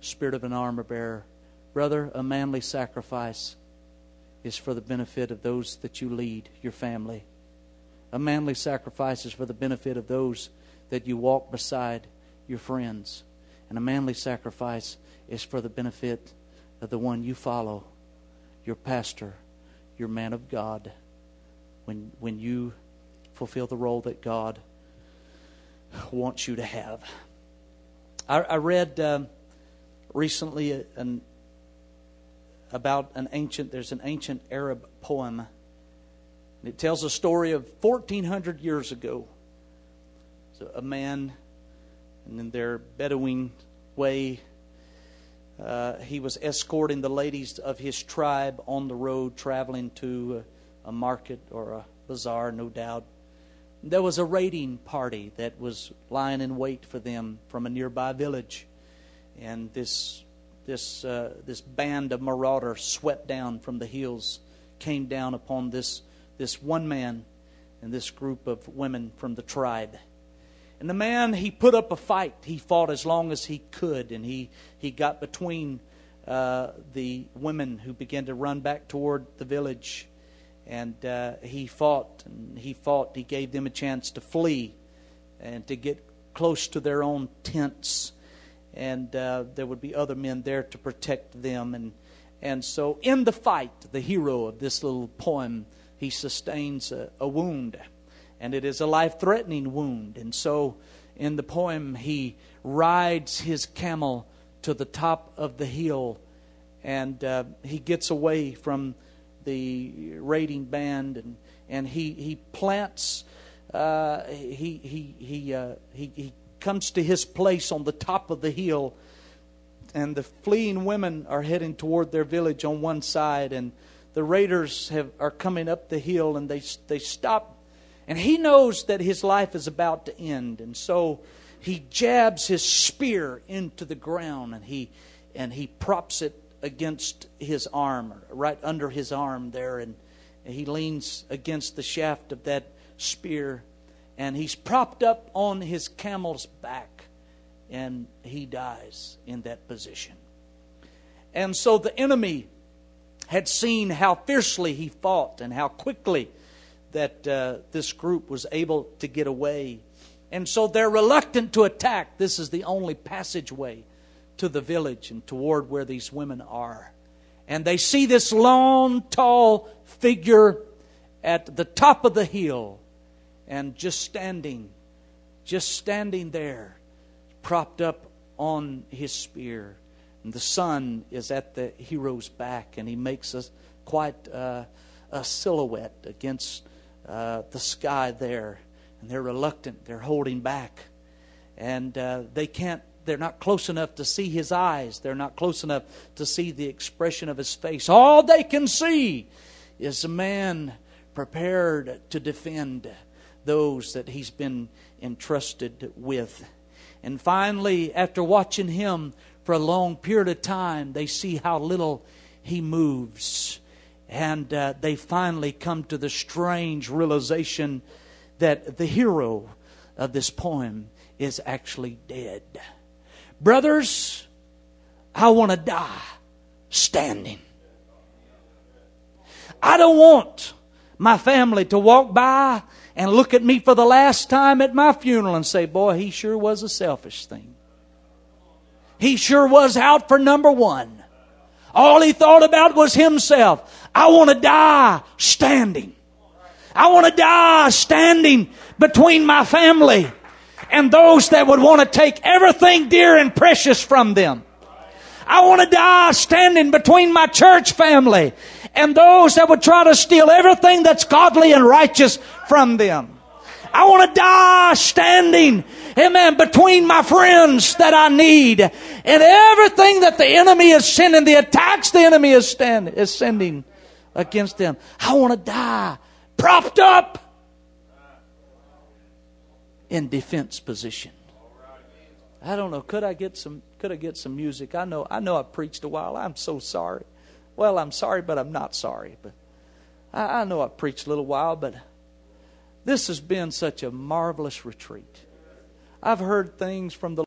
[SPEAKER 1] Spirit of an armor bearer. Brother, a manly sacrifice is for the benefit of those that you lead, your family. A manly sacrifice is for the benefit of those that you walk beside, your friends. And a manly sacrifice is for the benefit of the one you follow, your pastor, your man of God, when, when you fulfill the role that God wants you to have. I, I read um, recently an, about an ancient, there's an ancient Arab poem. It tells a story of 1400 years ago. So a man, and in their Bedouin way, uh, he was escorting the ladies of his tribe on the road, traveling to a, market or a bazaar, no doubt. There was a raiding party that was lying in wait for them from a nearby village, and this this uh, this band of marauders swept down from the hills, came down upon this this one man and this group of women from the tribe. And the man, he put up a fight. He fought as long as he could, and he, he got between uh, the women who began to run back toward the village. And uh, he fought, and he fought. He gave them a chance to flee and to get close to their own tents. And uh, there would be other men there to protect them. And, and so, in the fight, the hero of this little poem, he sustains a, a wound and it is a life threatening wound. And so in the poem, he rides his camel to the top of the hill and uh, he gets away from the raiding band and, and he, he plants, uh, he, he, he, uh, he, he comes to his place on the top of the hill. And the fleeing women are heading toward their village on one side, and the raiders have, are coming up the hill, and they, they stop and he knows that his life is about to end. And so he jabs his spear into the ground and he, and he props it against his arm, right under his arm there. And he leans against the shaft of that spear. And he's propped up on his camel's back. And he dies in that position. And so the enemy had seen how fiercely he fought and how quickly that uh, this group was able to get away. And so they're reluctant to attack. This is the only passageway to the village and toward where these women are. And they see this long, tall figure at the top of the hill and just standing, just standing there, propped up on his spear. And the sun is at the hero's back, and he makes a, quite uh, a silhouette against uh, the sky there, and they're reluctant. They're holding back, and uh, they can't. They're not close enough to see his eyes. They're not close enough to see the expression of his face. All they can see is a man prepared to defend. those that he's been entrusted with. And finally, after watching him for a long period of time, they see how little he moves. And uh, they finally come to the strange realization that the hero of this poem is actually dead. Brothers, I want to die standing. I don't want my family to walk by and look at me for the last time at my funeral and say, Boy, he sure was a selfish thing. He sure was out for number one. All he thought about was himself. I want to die standing. I want to die standing between my family and those that would want to take everything dear and precious from them. I want to die standing between my church family and those that would try to steal everything that's godly and righteous from them. I want to die standing, amen, between my friends that I need and everything that the enemy is sending, the attacks the enemy is, stand, is sending against them. I want to die propped up in defense position. I don't know. Could I get some? Could I get some music? I know. I know. I preached a while. I'm so sorry. Well, I'm sorry, but I'm not sorry. But I, I know I preached a little while, but this has been such a marvelous retreat. I've heard things from the